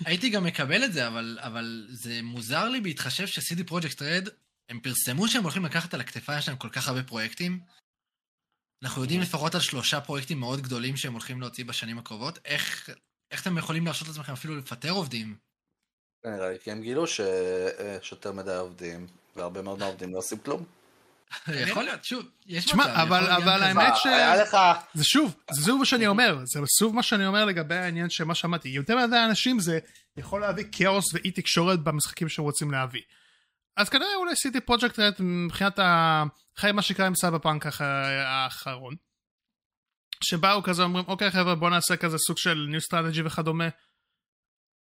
הייתי גם מקבל את זה, אבל, אבל זה מוזר לי בהתחשב ש-CD פרויקט רד, הם פרסמו שהם הולכים לקחת על הכתפיים שלהם כל כך הרבה פרויקטים. אנחנו יודעים לפחות על שלושה פרויקטים מאוד גדולים שהם הולכים להוציא בשנים הקרובות. איך, איך אתם יכולים להרשות לעצמכם אפילו לפטר עובדים? נראה לי, כי הם גילו שיש יותר מדי עובדים, והרבה מאוד מהעובדים לא עושים כלום. יכול להיות, שוב, יש תשמע, מצב, להיות אבל האמת ש- היה לך... זה שוב, זה שוב מה שאני אומר, זה שוב מה שאני אומר לגבי העניין שמה שאמרתי, יותר מדי אנשים זה יכול להביא כאוס ואי תקשורת במשחקים שהם רוצים להביא. אז כנראה אולי CD Projekt Red מבחינת ה... אחרי מה שקרה עם סבא פאנק האחרון. שבאו כזה אומרים אוקיי חבר'ה בוא נעשה כזה סוג של new strategy וכדומה.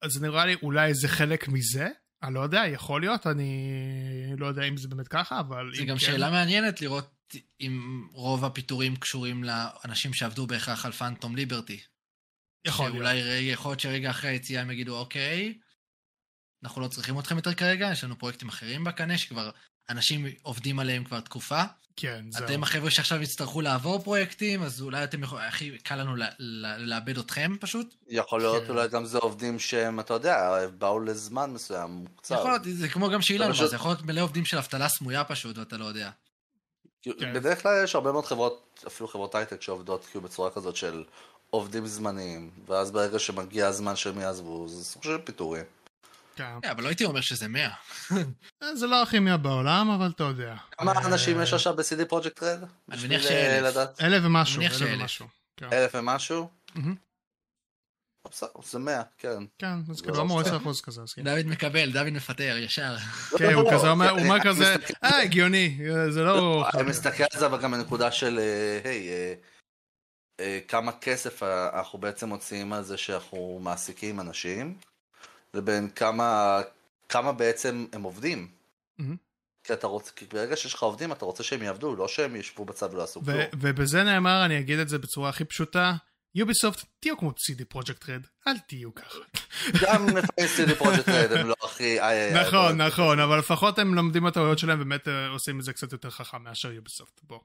אז נראה לי אולי זה חלק מזה, אני לא יודע, יכול להיות, אני לא יודע אם זה באמת ככה, אבל... זה גם כן- שאלה מעניינת לראות אם רוב הפיטורים קשורים לאנשים שעבדו בהכרח על פאנטום ליברטי. יכול להיות. שאולי יכול להיות שרגע אחרי היציאה הם יגידו, אוקיי, אנחנו לא צריכים אתכם יותר כרגע, יש לנו פרויקטים אחרים בקנה שכבר אנשים עובדים עליהם כבר תקופה. כן, זהו. אתם החבר'ה שעכשיו יצטרכו לעבור פרויקטים, אז אולי אתם יכולים, הכי קל לנו לאבד אתכם פשוט. יכול להיות כן. אולי גם זה עובדים שהם, אתה יודע, באו לזמן מסוים, קצר. יכול להיות, זה כמו גם שאילן זה יכול להיות מלא עובדים של אבטלה סמויה פשוט, ואתה לא יודע. כאילו, כן. בדרך כלל יש הרבה מאוד חברות, אפילו חברות הייטק שעובדות כאילו בצורה כזאת של עובדים זמניים, ואז ברגע שמגיע הזמן שהם יעזבו, זה סוג של פיטורים. כן. כן, אבל לא הייתי אומר שזה 100. זה לא הכי מאה בעולם, אבל אתה יודע. כמה אה, אנשים יש עכשיו ב-CD פרויקט רד? אני מניח שאלף. אלף ומשהו, אני מניח אלף שאלף. ומשהו. כן. אלף ומשהו? זה מאה, כן. כן, אז זה כאילו לא אמור סתם. 10 אחוז כזה, כן. דוד מקבל, דוד מפטר, ישר. כן, הוא לא, כזה אומר, הוא אני- אומר כזה, אה, הגיוני, זה לא... אני מסתכל על זה אבל גם מנקודה של, אה, היי, אה, אה, כמה כסף אה, אנחנו בעצם מוציאים על זה שאנחנו מעסיקים אנשים, לבין כמה, כמה בעצם הם עובדים. מהמם. כי אתה רוצה, כי ברגע שיש לך עובדים אתה רוצה שהם יעבדו, לא שהם ישבו בצד ולא יעשו כלום. ובזה נאמר, אני אגיד את זה בצורה הכי פשוטה, יוביסופט, תהיו כמו CD Projekt Red, אל תהיו ככה. גם לפעמים CD Projekt Red הם לא הכי... נכון, נכון, אבל לפחות הם לומדים מהטעויות שלהם, באמת אה, עושים את זה קצת יותר חכם מאשר יוביסופט, בוא.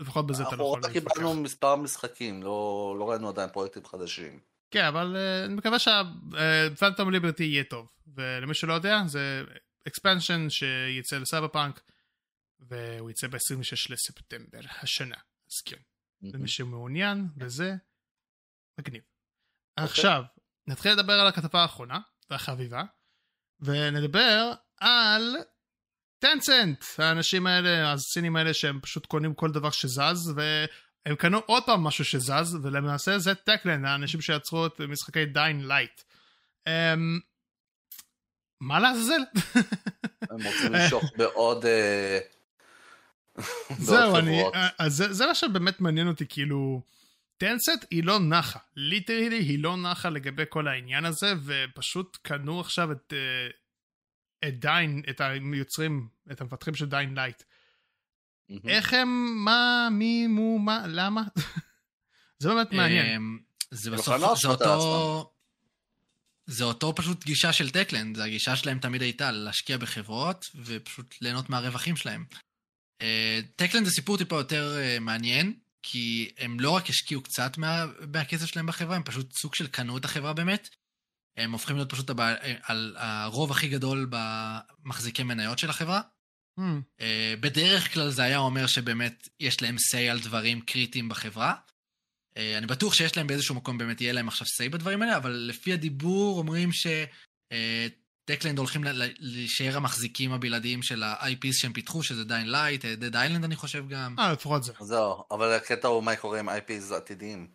לפחות בזה אתה לא אנחנו יכול רק להתווכח. קיבלנו מספר משחקים, לא לא ראינו עדיין פרויקטים חדשים. כן, אבל אה, אני מקווה שה Phantom Liberty יהיה טוב. ולמי שלא יודע, זה expansion שיצא לסייבר פאנק, והוא יצא ב-26 לספטמבר השנה. אז כן, למי שמעוניין בזה, מגניב. עכשיו, נתחיל לדבר על הכתבה האחרונה והחביבה, ונדבר על Tencent, האנשים האלה, הסינים האלה שהם פשוט קונים כל דבר שזז, והם קנו עוד פעם משהו שזז, ולמעשה זה Techland, האנשים שיצרו את משחקי Dying Light. Um, מה לעזאזל? הם רוצים למשוך בעוד... אה, זהו, אני, חברות. אז זה, זה מה שבאמת מעניין אותי, כאילו, Tencent היא לא נחה, literally היא לא נחה לגבי כל העניין הזה, ופשוט קנו עכשיו את, אה, את Dying, את היוצרים, את המפתחים של Dying Light. מהמם. איך הם, מה, מי, מו, מה, למה? זה באמת מעניין. אמ, זה בסוף, זה אותו... זה אותו פשוט גישה של Techland, הגישה שלהם תמיד הייתה להשקיע בחברות ופשוט ליהנות מהרווחים שלהם. Techland זה סיפור טיפה יותר מעניין, כי הם לא רק השקיעו קצת מה, מהכסף שלהם בחברה, הם פשוט סוג של קנו את החברה באמת. הם הופכים להיות פשוט הבע... על הרוב הכי גדול במחזיקי מניות של החברה. Mm. בדרך כלל זה היה אומר שבאמת יש להם say על דברים קריטיים בחברה. אה, אני בטוח שיש להם באיזשהו מקום באמת יהיה להם עכשיו say בדברים האלה, אבל לפי הדיבור אומרים ש... אה, Techland הולכים להישאר המחזיקים הבלעדיים של ה-IPs שהם פיתחו, שזה Dying Light, Dead Island אני חושב גם. אה, לפחות זה. זהו, אבל הקטע הוא מה קורה עם IPs עתידיים.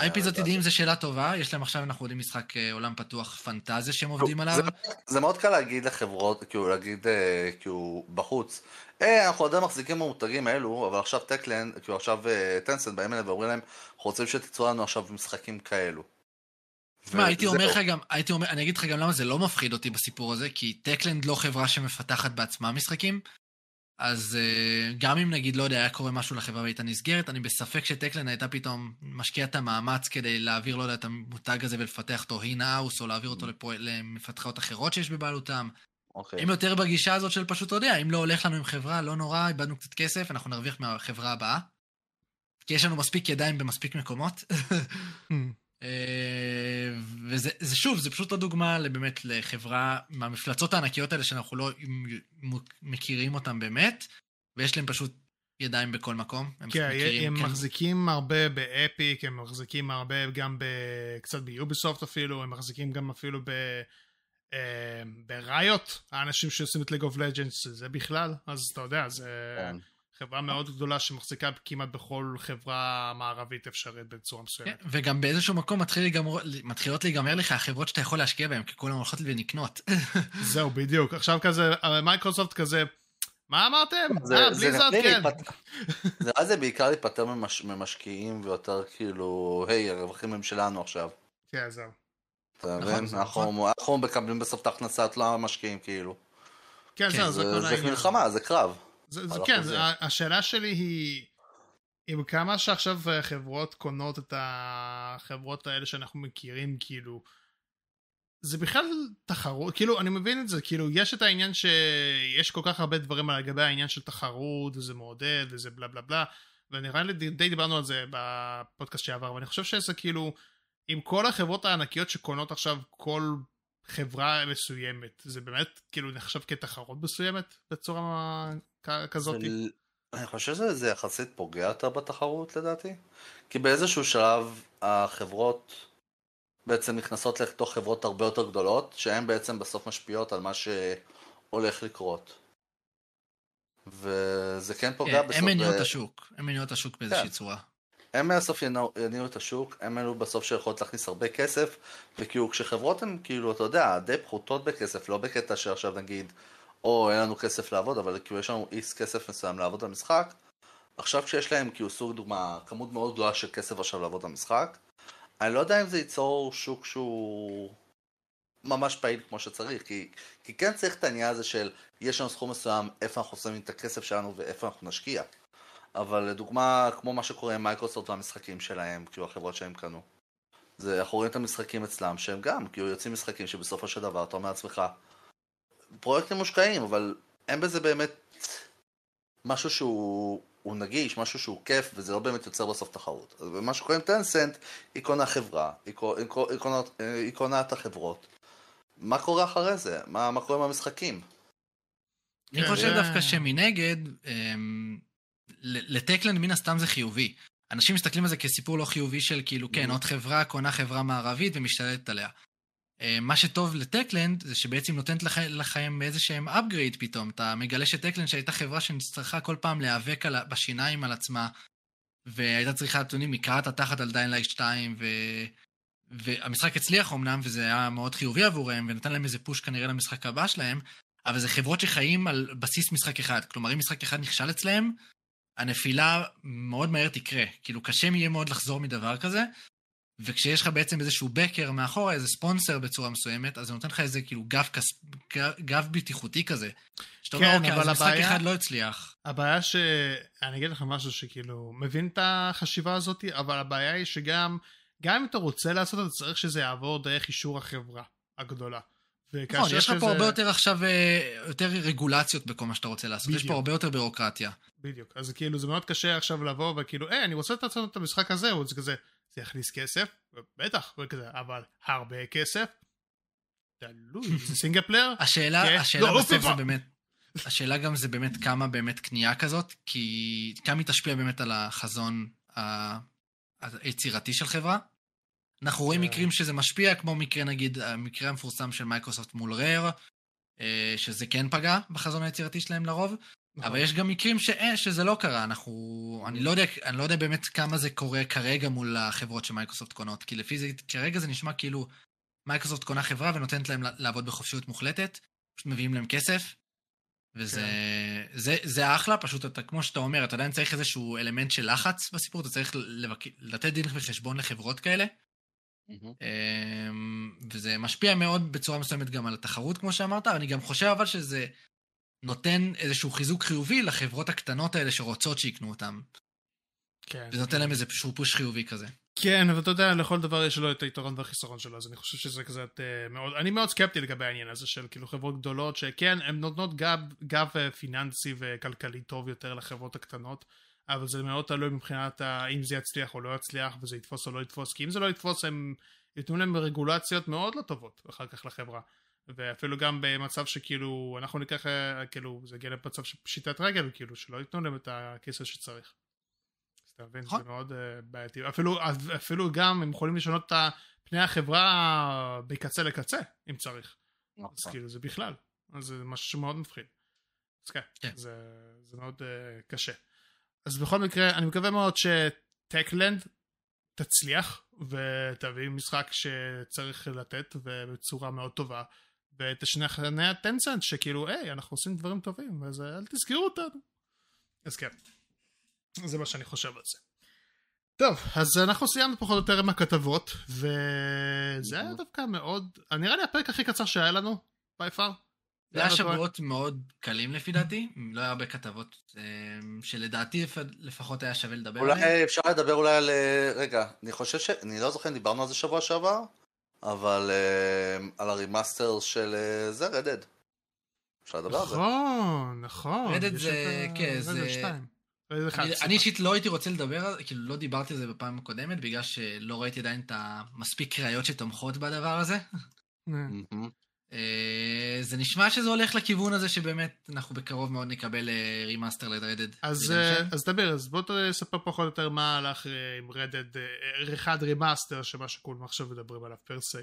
IPs עתידיים זה שאלה טובה, יש להם עכשיו, אנחנו יודעים, משחק אה, עולם פתוח פנטזיה שהם עובדים עליו. זה מאוד קל להגיד לחברות, כאילו להגיד, אה, כאילו, בחוץ, אה, אנחנו עדיין מחזיקים במותגים האלו, אבל עכשיו Techland, כאילו עכשיו Tencent באים אליהם ואומרים להם, אנחנו רוצים שתיצרו לנו עכשיו משחקים כאלו. תשמע, הייתי אומר לך גם, הייתי אומר, אני אגיד לך גם למה זה לא מפחיד אותי בסיפור הזה, כי Techland לא חברה שמפתחת בעצמה משחקים, אז uh, גם אם נגיד, לא יודע, היה קורה משהו לחברה והייתה נסגרת, אני בספק ש Techland הייתה פתאום משקיעה את המאמץ כדי להעביר, לא יודע, את המותג הזה ולפתח אותו in-house, או להעביר אותו לפועל, למפתחות אחרות שיש בבעלותם. אוקיי. הם יותר בגישה הזאת של פשוט, אתה יודע, אם לא הולך לנו עם חברה, לא נורא, איבדנו קצת כסף, אנחנו נרוויח מהחברה הבאה. כי יש לנו מספיק ידיים במספיק מקומות. אה, וזה שוב, זה פשוט עוד דוגמה באמת לחברה מהמפלצות הענקיות האלה שאנחנו לא מכירים אותן באמת, ויש להם פשוט ידיים בכל מקום. הם כן, הם כן. מחזיקים הרבה ב Epic, הם מחזיקים הרבה גם קצת ב Ubisoft אפילו, הם מחזיקים גם אפילו ב... אה, ב Riot, האנשים שעושים את League of Legends, זה בכלל, אז אתה יודע, זה... כן. חברה מאוד גדולה שמחזיקה כמעט בכל חברה מערבית אפשרית בצורה מסוימת. כן, וגם באיזשהו מקום מתחיל להיגמר, מתחילות להיגמר לך החברות שאתה יכול להשקיע בהן, כי כולן הולכות ונקנות. זהו, בדיוק. עכשיו כזה, מייקרוסופט כזה, מה אמרתם? אה, בלי זאת, כן. נראה זה בעיקר להיפטר ממשקיעים ויותר כאילו, היי, הרווחים הם שלנו עכשיו. כן, זהו. אתה מבין? נכון. אנחנו מקבלים בסוף את ההכנסות לא המשקיעים כאילו. כן, זהו, זה כל העניין. זה מלחמה, זה קרב. זה, זה כן, זה, השאלה שלי היא, עם כמה שעכשיו חברות קונות את החברות האלה שאנחנו מכירים, כאילו, זה בכלל תחרות, כאילו, אני מבין את זה, כאילו, יש את העניין שיש כל כך הרבה דברים על לגבי העניין של תחרות, וזה מעודד, וזה בלה בלה בלה, ונראה לי די דיברנו על זה בפודקאסט שעבר, ואני חושב שזה כאילו, עם כל החברות הענקיות שקונות עכשיו כל חברה מסוימת, זה באמת כאילו נחשב כתחרות מסוימת בצורה כזאת? זה, אני חושב שזה יחסית פוגע יותר בתחרות לדעתי, כי באיזשהו שלב החברות בעצם נכנסות לתוך חברות הרבה יותר גדולות, שהן בעצם בסוף משפיעות על מה שהולך לקרות. וזה כן פוגע בסוף... הם מניעו את השוק, הם מניעו את השוק באיזושהי כן. צורה. הם בסוף יניעו את השוק, הם אלו בסוף שיכולות להכניס הרבה כסף, וכאילו כשחברות הן כאילו, אתה יודע, די פחותות בכסף, לא בקטע שעכשיו נגיד, או אין לנו כסף לעבוד, אבל כאילו יש לנו איס כסף מסוים לעבוד על משחק, עכשיו כשיש להם כאילו סוג דוגמה, כמות מאוד גדולה של כסף עכשיו לעבוד על משחק, אני לא יודע אם זה ייצור שוק שהוא ממש פעיל כמו שצריך, כי, כי כן צריך את העניין הזה של יש לנו סכום מסוים, איפה אנחנו שמים את הכסף שלנו ואיפה אנחנו נשקיע. אבל לדוגמה, כמו מה שקורה עם מייקרוסופט והמשחקים שלהם, כאילו החברות שהם קנו. זה, אנחנו רואים את המשחקים אצלם, שהם גם, כאילו יוצאים משחקים שבסופו של דבר אתה אומר לעצמך, פרויקטים מושקעים, אבל אין בזה באמת משהו שהוא נגיש, משהו שהוא כיף, וזה לא באמת יוצר בסוף תחרות. ומה שקורה עם טנסנט, היא קונה חברה, היא, קונה את החברות. מה קורה אחרי זה? מה, מה קורה עם המשחקים? אני חושב כן. דווקא שמנגד, אמ, ל Techland מן הסתם זה חיובי. אנשים מסתכלים על זה כסיפור לא חיובי של כאילו, כן, mm-hmm. עוד חברה קונה חברה מערבית ומשתלטת עליה. אה, מה שטוב ל Techland זה שבעצם נותנת לכם איזה שהם upgrade פתאום. אתה מגלה ש Techland שהייתה חברה שצריכה כל פעם להיאבק על, בשיניים על עצמה, והייתה צריכה, אתם יודעים, לקרוע ת'תחת על Dying Light 2, ו... והמשחק הצליח אמנם, וזה היה מאוד חיובי עבורם, ונתן להם איזה push כנראה למשחק הבא שלהם, אבל זה חברות שחיים על בסיס משחק אחד. כלומר, אם משחק אחד נכשל אצלהם, הנפילה מאוד מהר תקרה. כאילו, קשה יהיה מאוד לחזור מדבר כזה, וכשיש לך בעצם איזשהו בקר מאחורה, איזה ספונסר בצורה מסוימת, אז זה נותן לך איזה כאילו גב, כס... גב בטיחותי כזה. שאתה כן, אומר, אוקיי, אז משחק אחד לא הצליח. הבעיה ש... אני אגיד לך משהו שכאילו, מבין את החשיבה הזאת, אבל הבעיה היא שגם, גם אם אתה רוצה לעשות את זה, צריך שזה יעבור דרך אישור החברה. הגדולה. נכון, יש לך פה הרבה יותר עכשיו, אה, יותר רגולציות בכל מה שאתה רוצה לעשות. בדיוק. יש פה הרבה יותר בירוקרטיה. בדיוק. אז כאילו זה מאוד קשה עכשיו לבוא וכאילו, היי, אני רוצה לעשות את המשחק הזה, זה כזה, זה יכניס כסף, בטח, וכזה, אבל הרבה כסף. תלוי, זה single player? השאלה, כן. השאלה לא, בסוף זה באמת, השאלה גם זה באמת כמה באמת קנייה כזאת, כי כמה היא תשפיע באמת על החזון היצירתי של חברה. אנחנו רואים כן. מקרים שזה משפיע, כמו מקרה נגיד, המקרה המפורסם של מייקרוסופט מול Rare, אה, שזה כן פגע בחזון היצירתי שלהם לרוב, נכון. אבל יש גם מקרים ש... אה, שזה לא קרה, אנחנו... אני לא, יודע, אני לא יודע באמת כמה זה קורה כרגע מול החברות שמייקרוסופט קונות, כי לפי זה, כרגע זה נשמע כאילו מייקרוסופט קונה חברה ונותנת להם לעבוד בחופשיות מוחלטת, פשוט מביאים להם כסף, וזה כן. זה, זה אחלה, פשוט אתה, כמו שאתה אומר, אתה עדיין צריך איזשהו אלמנט של לחץ בסיפור, אתה צריך לבק... לתת דין וחשבון לחברות כאלה, וזה משפיע מאוד בצורה מסוימת גם על התחרות, כמו שאמרת, אני גם חושב אבל שזה נותן איזשהו חיזוק חיובי לחברות הקטנות האלה שרוצות שיקנו אותם. כן. זה נותן להם איזה פוש חיובי כזה. כן, אבל אתה יודע, לכל דבר יש לו את היתרון והחיסרון שלו, אז אני חושב שזה כזה uh, מאוד, אני מאוד סקפטי לגבי העניין הזה של כאילו חברות גדולות, שכן, הן נותנות גב, גב אה, פיננסי וכלכלי טוב יותר לחברות הקטנות, אבל זה מאוד תלוי מבחינת האם זה יצליח או לא יצליח, וזה יתפוס או לא יתפוס, כי אם זה לא יתפוס, הם ייתנו להם רגולציות מאוד לא טובות אחר כך לחברה. ואפילו גם במצב שכאילו, אנחנו ניקח, אה, כאילו, זה יגיע למצב של פשיטת רגל, כאילו, שלא ייתנו להם את הכסף שצריך. אתה מבין? זה נכון. מאוד uh, בעייתי. אפילו, אפילו גם הם יכולים לשנות את פני החברה בקצה לקצה, אם צריך. אז נכון. כאילו זה בכלל. אז זה משהו שמאוד מפחיד. אז כן, כן. זה, זה מאוד uh, קשה. אז בכל מקרה, אני מקווה מאוד שטקלנד תצליח ותביא משחק שצריך לתת ובצורה מאוד טובה ותשכנע את טנסנט שכאילו היי אנחנו עושים דברים טובים אז אל תזכרו אותנו אז כן זה מה שאני חושב על זה. טוב, אז אנחנו סיימנו פחות או יותר עם הכתבות, וזה היה דווקא מאוד, נראה לי הפרק הכי קצר שהיה לנו, בי פאר. זה היה שבועות מאוד קלים לפי דעתי, לא היה הרבה כתבות אמ, שלדעתי לפחות היה שווה לדבר עליהן. אולי אפשר לדבר אולי על, אה, רגע, אני חושב ש... אני לא זוכר אם דיברנו על זה שבוע שעבר, אבל אמ, על ה remaster של אה, זה, Red Dead. אפשר לדבר על זה. נכון, נכון. Red Dead זה, כן, זה... אני אישית לא הייתי רוצה לדבר על זה, כאילו לא דיברתי על זה בפעם הקודמת, בגלל שלא ראיתי עדיין את המספיק ראיות שתומכות בדבר הזה. אה, זה נשמע שזה הולך לכיוון הזה שבאמת אנחנו בקרוב מאוד נקבל remaster ל Red Dead. אז דבר, אז בוא תספר פחות או יותר מה הלך אה, עם Red Dead, אה, אחד remaster שמה שכולם עכשיו מדברים עליו per se.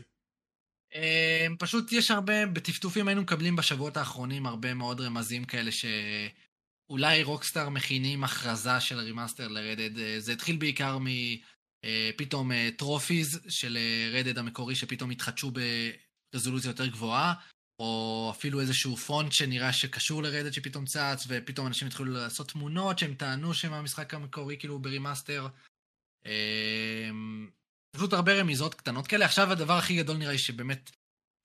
פשוט יש הרבה, בטפטופים היינו מקבלים בשבועות האחרונים הרבה מאוד רמזים כאלה ש... אולי Rockstar מכינים הכרזה של remaster ל Red Dead, אה, זה התחיל בעיקר מפתאום אה, trophies אה, של Red Dead המקורי שפתאום התחדשו ברזולוציה יותר גבוהה, או אפילו איזשהו פונט שנראה שקשור ל Red Dead שפתאום צץ, ופתאום אנשים התחילו לעשות תמונות שהם טענו שהם המשחק המקורי כאילו ב remaster. פשוט הרבה רמיזות קטנות כאלה. עכשיו הדבר הכי גדול נראה לי שבאמת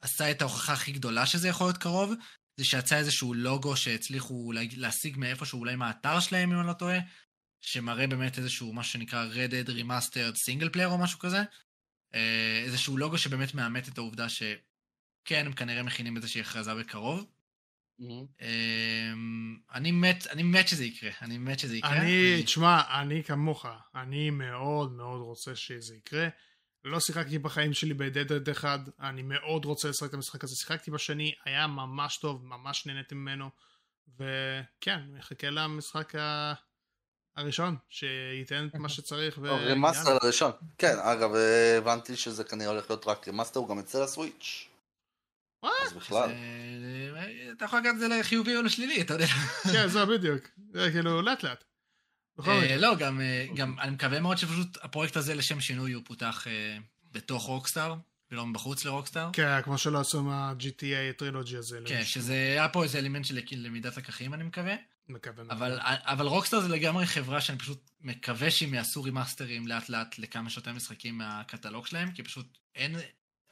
עשה את ההוכחה הכי גדולה שזה יכול להיות קרוב, זה שיצא איזשהו לוגו שהצליחו להשיג מאיפשהו, אולי מהאתר שלהם, אם אני לא טועה, שמראה באמת איזשהו משהו שנקרא Red Dead Remastered Single Player או משהו כזה. אה, איזשהו לוגו שבאמת מאמת את העובדה שכן, הם כנראה מכינים איזושהי הכרזה בקרוב. Mm-hmm. אני מת, אני מת שזה יקרה, אני מת שזה יקרה. אני, תשמע, אני כמוך, אני מאוד מאוד רוצה שזה יקרה. לא שיחקתי בחיים שלי בדדד אחד, אני מאוד רוצה לשחק את המשחק הזה, שיחקתי בשני, היה ממש טוב, ממש נהניתי ממנו, וכן, מחכה למשחק ה... הראשון, שייתן את מה שצריך. ו... remaster הראשון, כן, אגב, הבנתי שזה כנראה הולך להיות רק remaster, הוא גם יצא ל Switch. אז בכלל. אתה יכול לקחת את זה לחיובי או לשלילי, אתה יודע. כן, זה בדיוק, זה כאילו לאט לאט. אה, לא, גם, אה, גם אני מקווה מאוד שפשוט הפרויקט הזה לשם שינוי הוא פותח אה, בתוך Rockstar, ולא מבחוץ ל Rockstar. כן, כמו שלא עשו מה-GTA Trilogy הזה. כן, שזה היה פה איזה אלמנט של למידת לקחים, אני מקווה. מקווה אבל, אבל רוקסטאר זה לגמרי חברה שאני פשוט מקווה שהם יעשו רימאסטרים לאט לאט לכמה שיותר משחקים מהקטלוג שלהם, כי פשוט אין,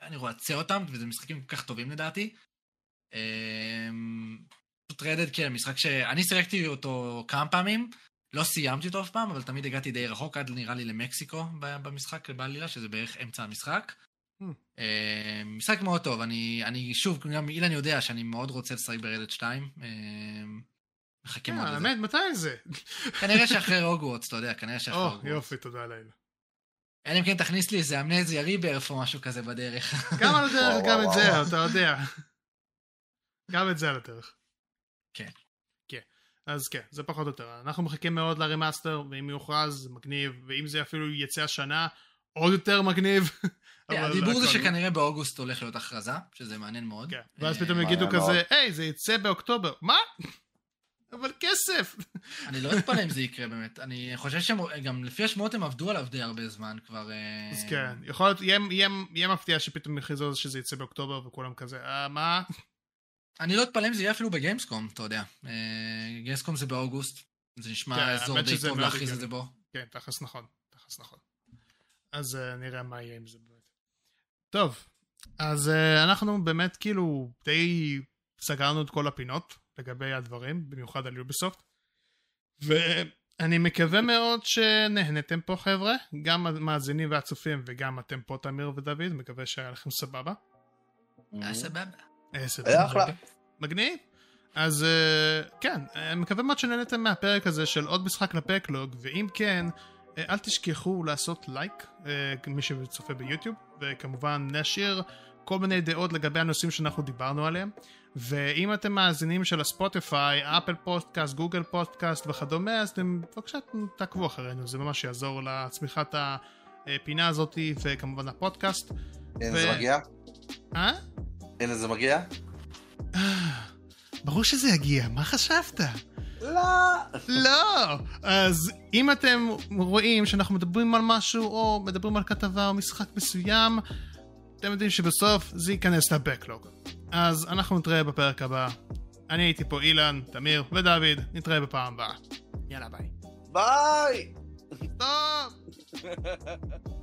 אני רוצה אותם, וזה משחקים כל כך טובים לדעתי. פשוט רדד, כן, משחק שאני סירקתי אותו כמה פעמים, לא סיימתי אותו אף פעם, אבל תמיד הגעתי די רחוק, עד נראה לי למקסיקו במשחק, בעלילה, שזה בערך אמצע המשחק. Hmm. משחק מאוד טוב, אני, אני שוב, גם אילן יודע שאני מאוד רוצה לשחק ברדד 2. מחכה מאוד לזה. האמת, מתי זה? כנראה שאחרי הוגוורטס, אתה יודע, כנראה שאחרי הוגוורטס. או, יופי, תודה לאל. אלא אם כן תכניס לי איזה Amnesia Rebirth או משהו כזה בדרך. גם על הדרך, גם את זה, אתה יודע. גם את זה על הדרך. כן. כן. אז כן, זה פחות או יותר. אנחנו מחכים מאוד ל remaster, ואם יוכרז, זה מגניב, ואם זה אפילו יצא השנה, עוד יותר מגניב. כן, הדיבור זה שכנראה באוגוסט הולך להיות הכרזה, שזה מעניין מאוד. כן, ואז פתאום יגידו כזה, היי, זה יצא באוקטובר. מה? אבל כסף. אני לא אתפלא אם זה יקרה באמת. אני חושב שגם לפי השמועות הם עבדו עליו די הרבה זמן כבר. אה, אז כן, יכול להיות, יהיה מפתיע שפתאום יכריזו שזה יצא באוקטובר וכולם כזה, אה, מה? אני לא אתפלא אם זה יהיה אפילו בגיימסקום, אתה יודע. אה, גיימסקום זה באוגוסט. זה נשמע כן, אזור די טוב להכריז את זה בו. כן, תכלס נכון, תכלס נכון. אז נראה מה יהיה עם זה באמת. טוב, אז אנחנו באמת כאילו די סגרנו את כל הפינות. לגבי הדברים, במיוחד על יוביסופט. ואני מקווה מאוד שנהנתם פה חבר'ה, גם המאזינים והצופים וגם אתם פה תמיר ודוד, מקווה שהיה לכם סבבה. היה סבבה. היה סבבה. מגניב. אז אה, כן, אני מקווה מאוד שנהנתם מהפרק הזה של עוד משחק לפקלוג, ואם כן, אה, אל תשכחו לעשות לייק, אה, מי שצופה ביוטיוב, וכמובן להשאיר כל מיני דעות לגבי הנושאים שאנחנו דיברנו עליהם. ואם אתם מאזינים של הספוטיפיי, אפל פודקאסט, גוגל פודקאסט וכדומה, אז אתם בבקשה תעקבו אחרינו, זה ממש יעזור לצמיחת הפינה הזאת וכמובן הפודקאסט. הנה ו... זה מגיע? אה? הנה זה מגיע? ברור שזה יגיע, מה חשבת? לא. לא. אז אם אתם רואים שאנחנו מדברים על משהו, או מדברים על כתבה או משחק מסוים, אתם יודעים שבסוף זה ייכנס לבקלוג. אז אנחנו נתראה בפרק הבא. אני הייתי פה אילן, תמיר ודוד, נתראה בפעם הבאה. יאללה ביי. ביי! טוב!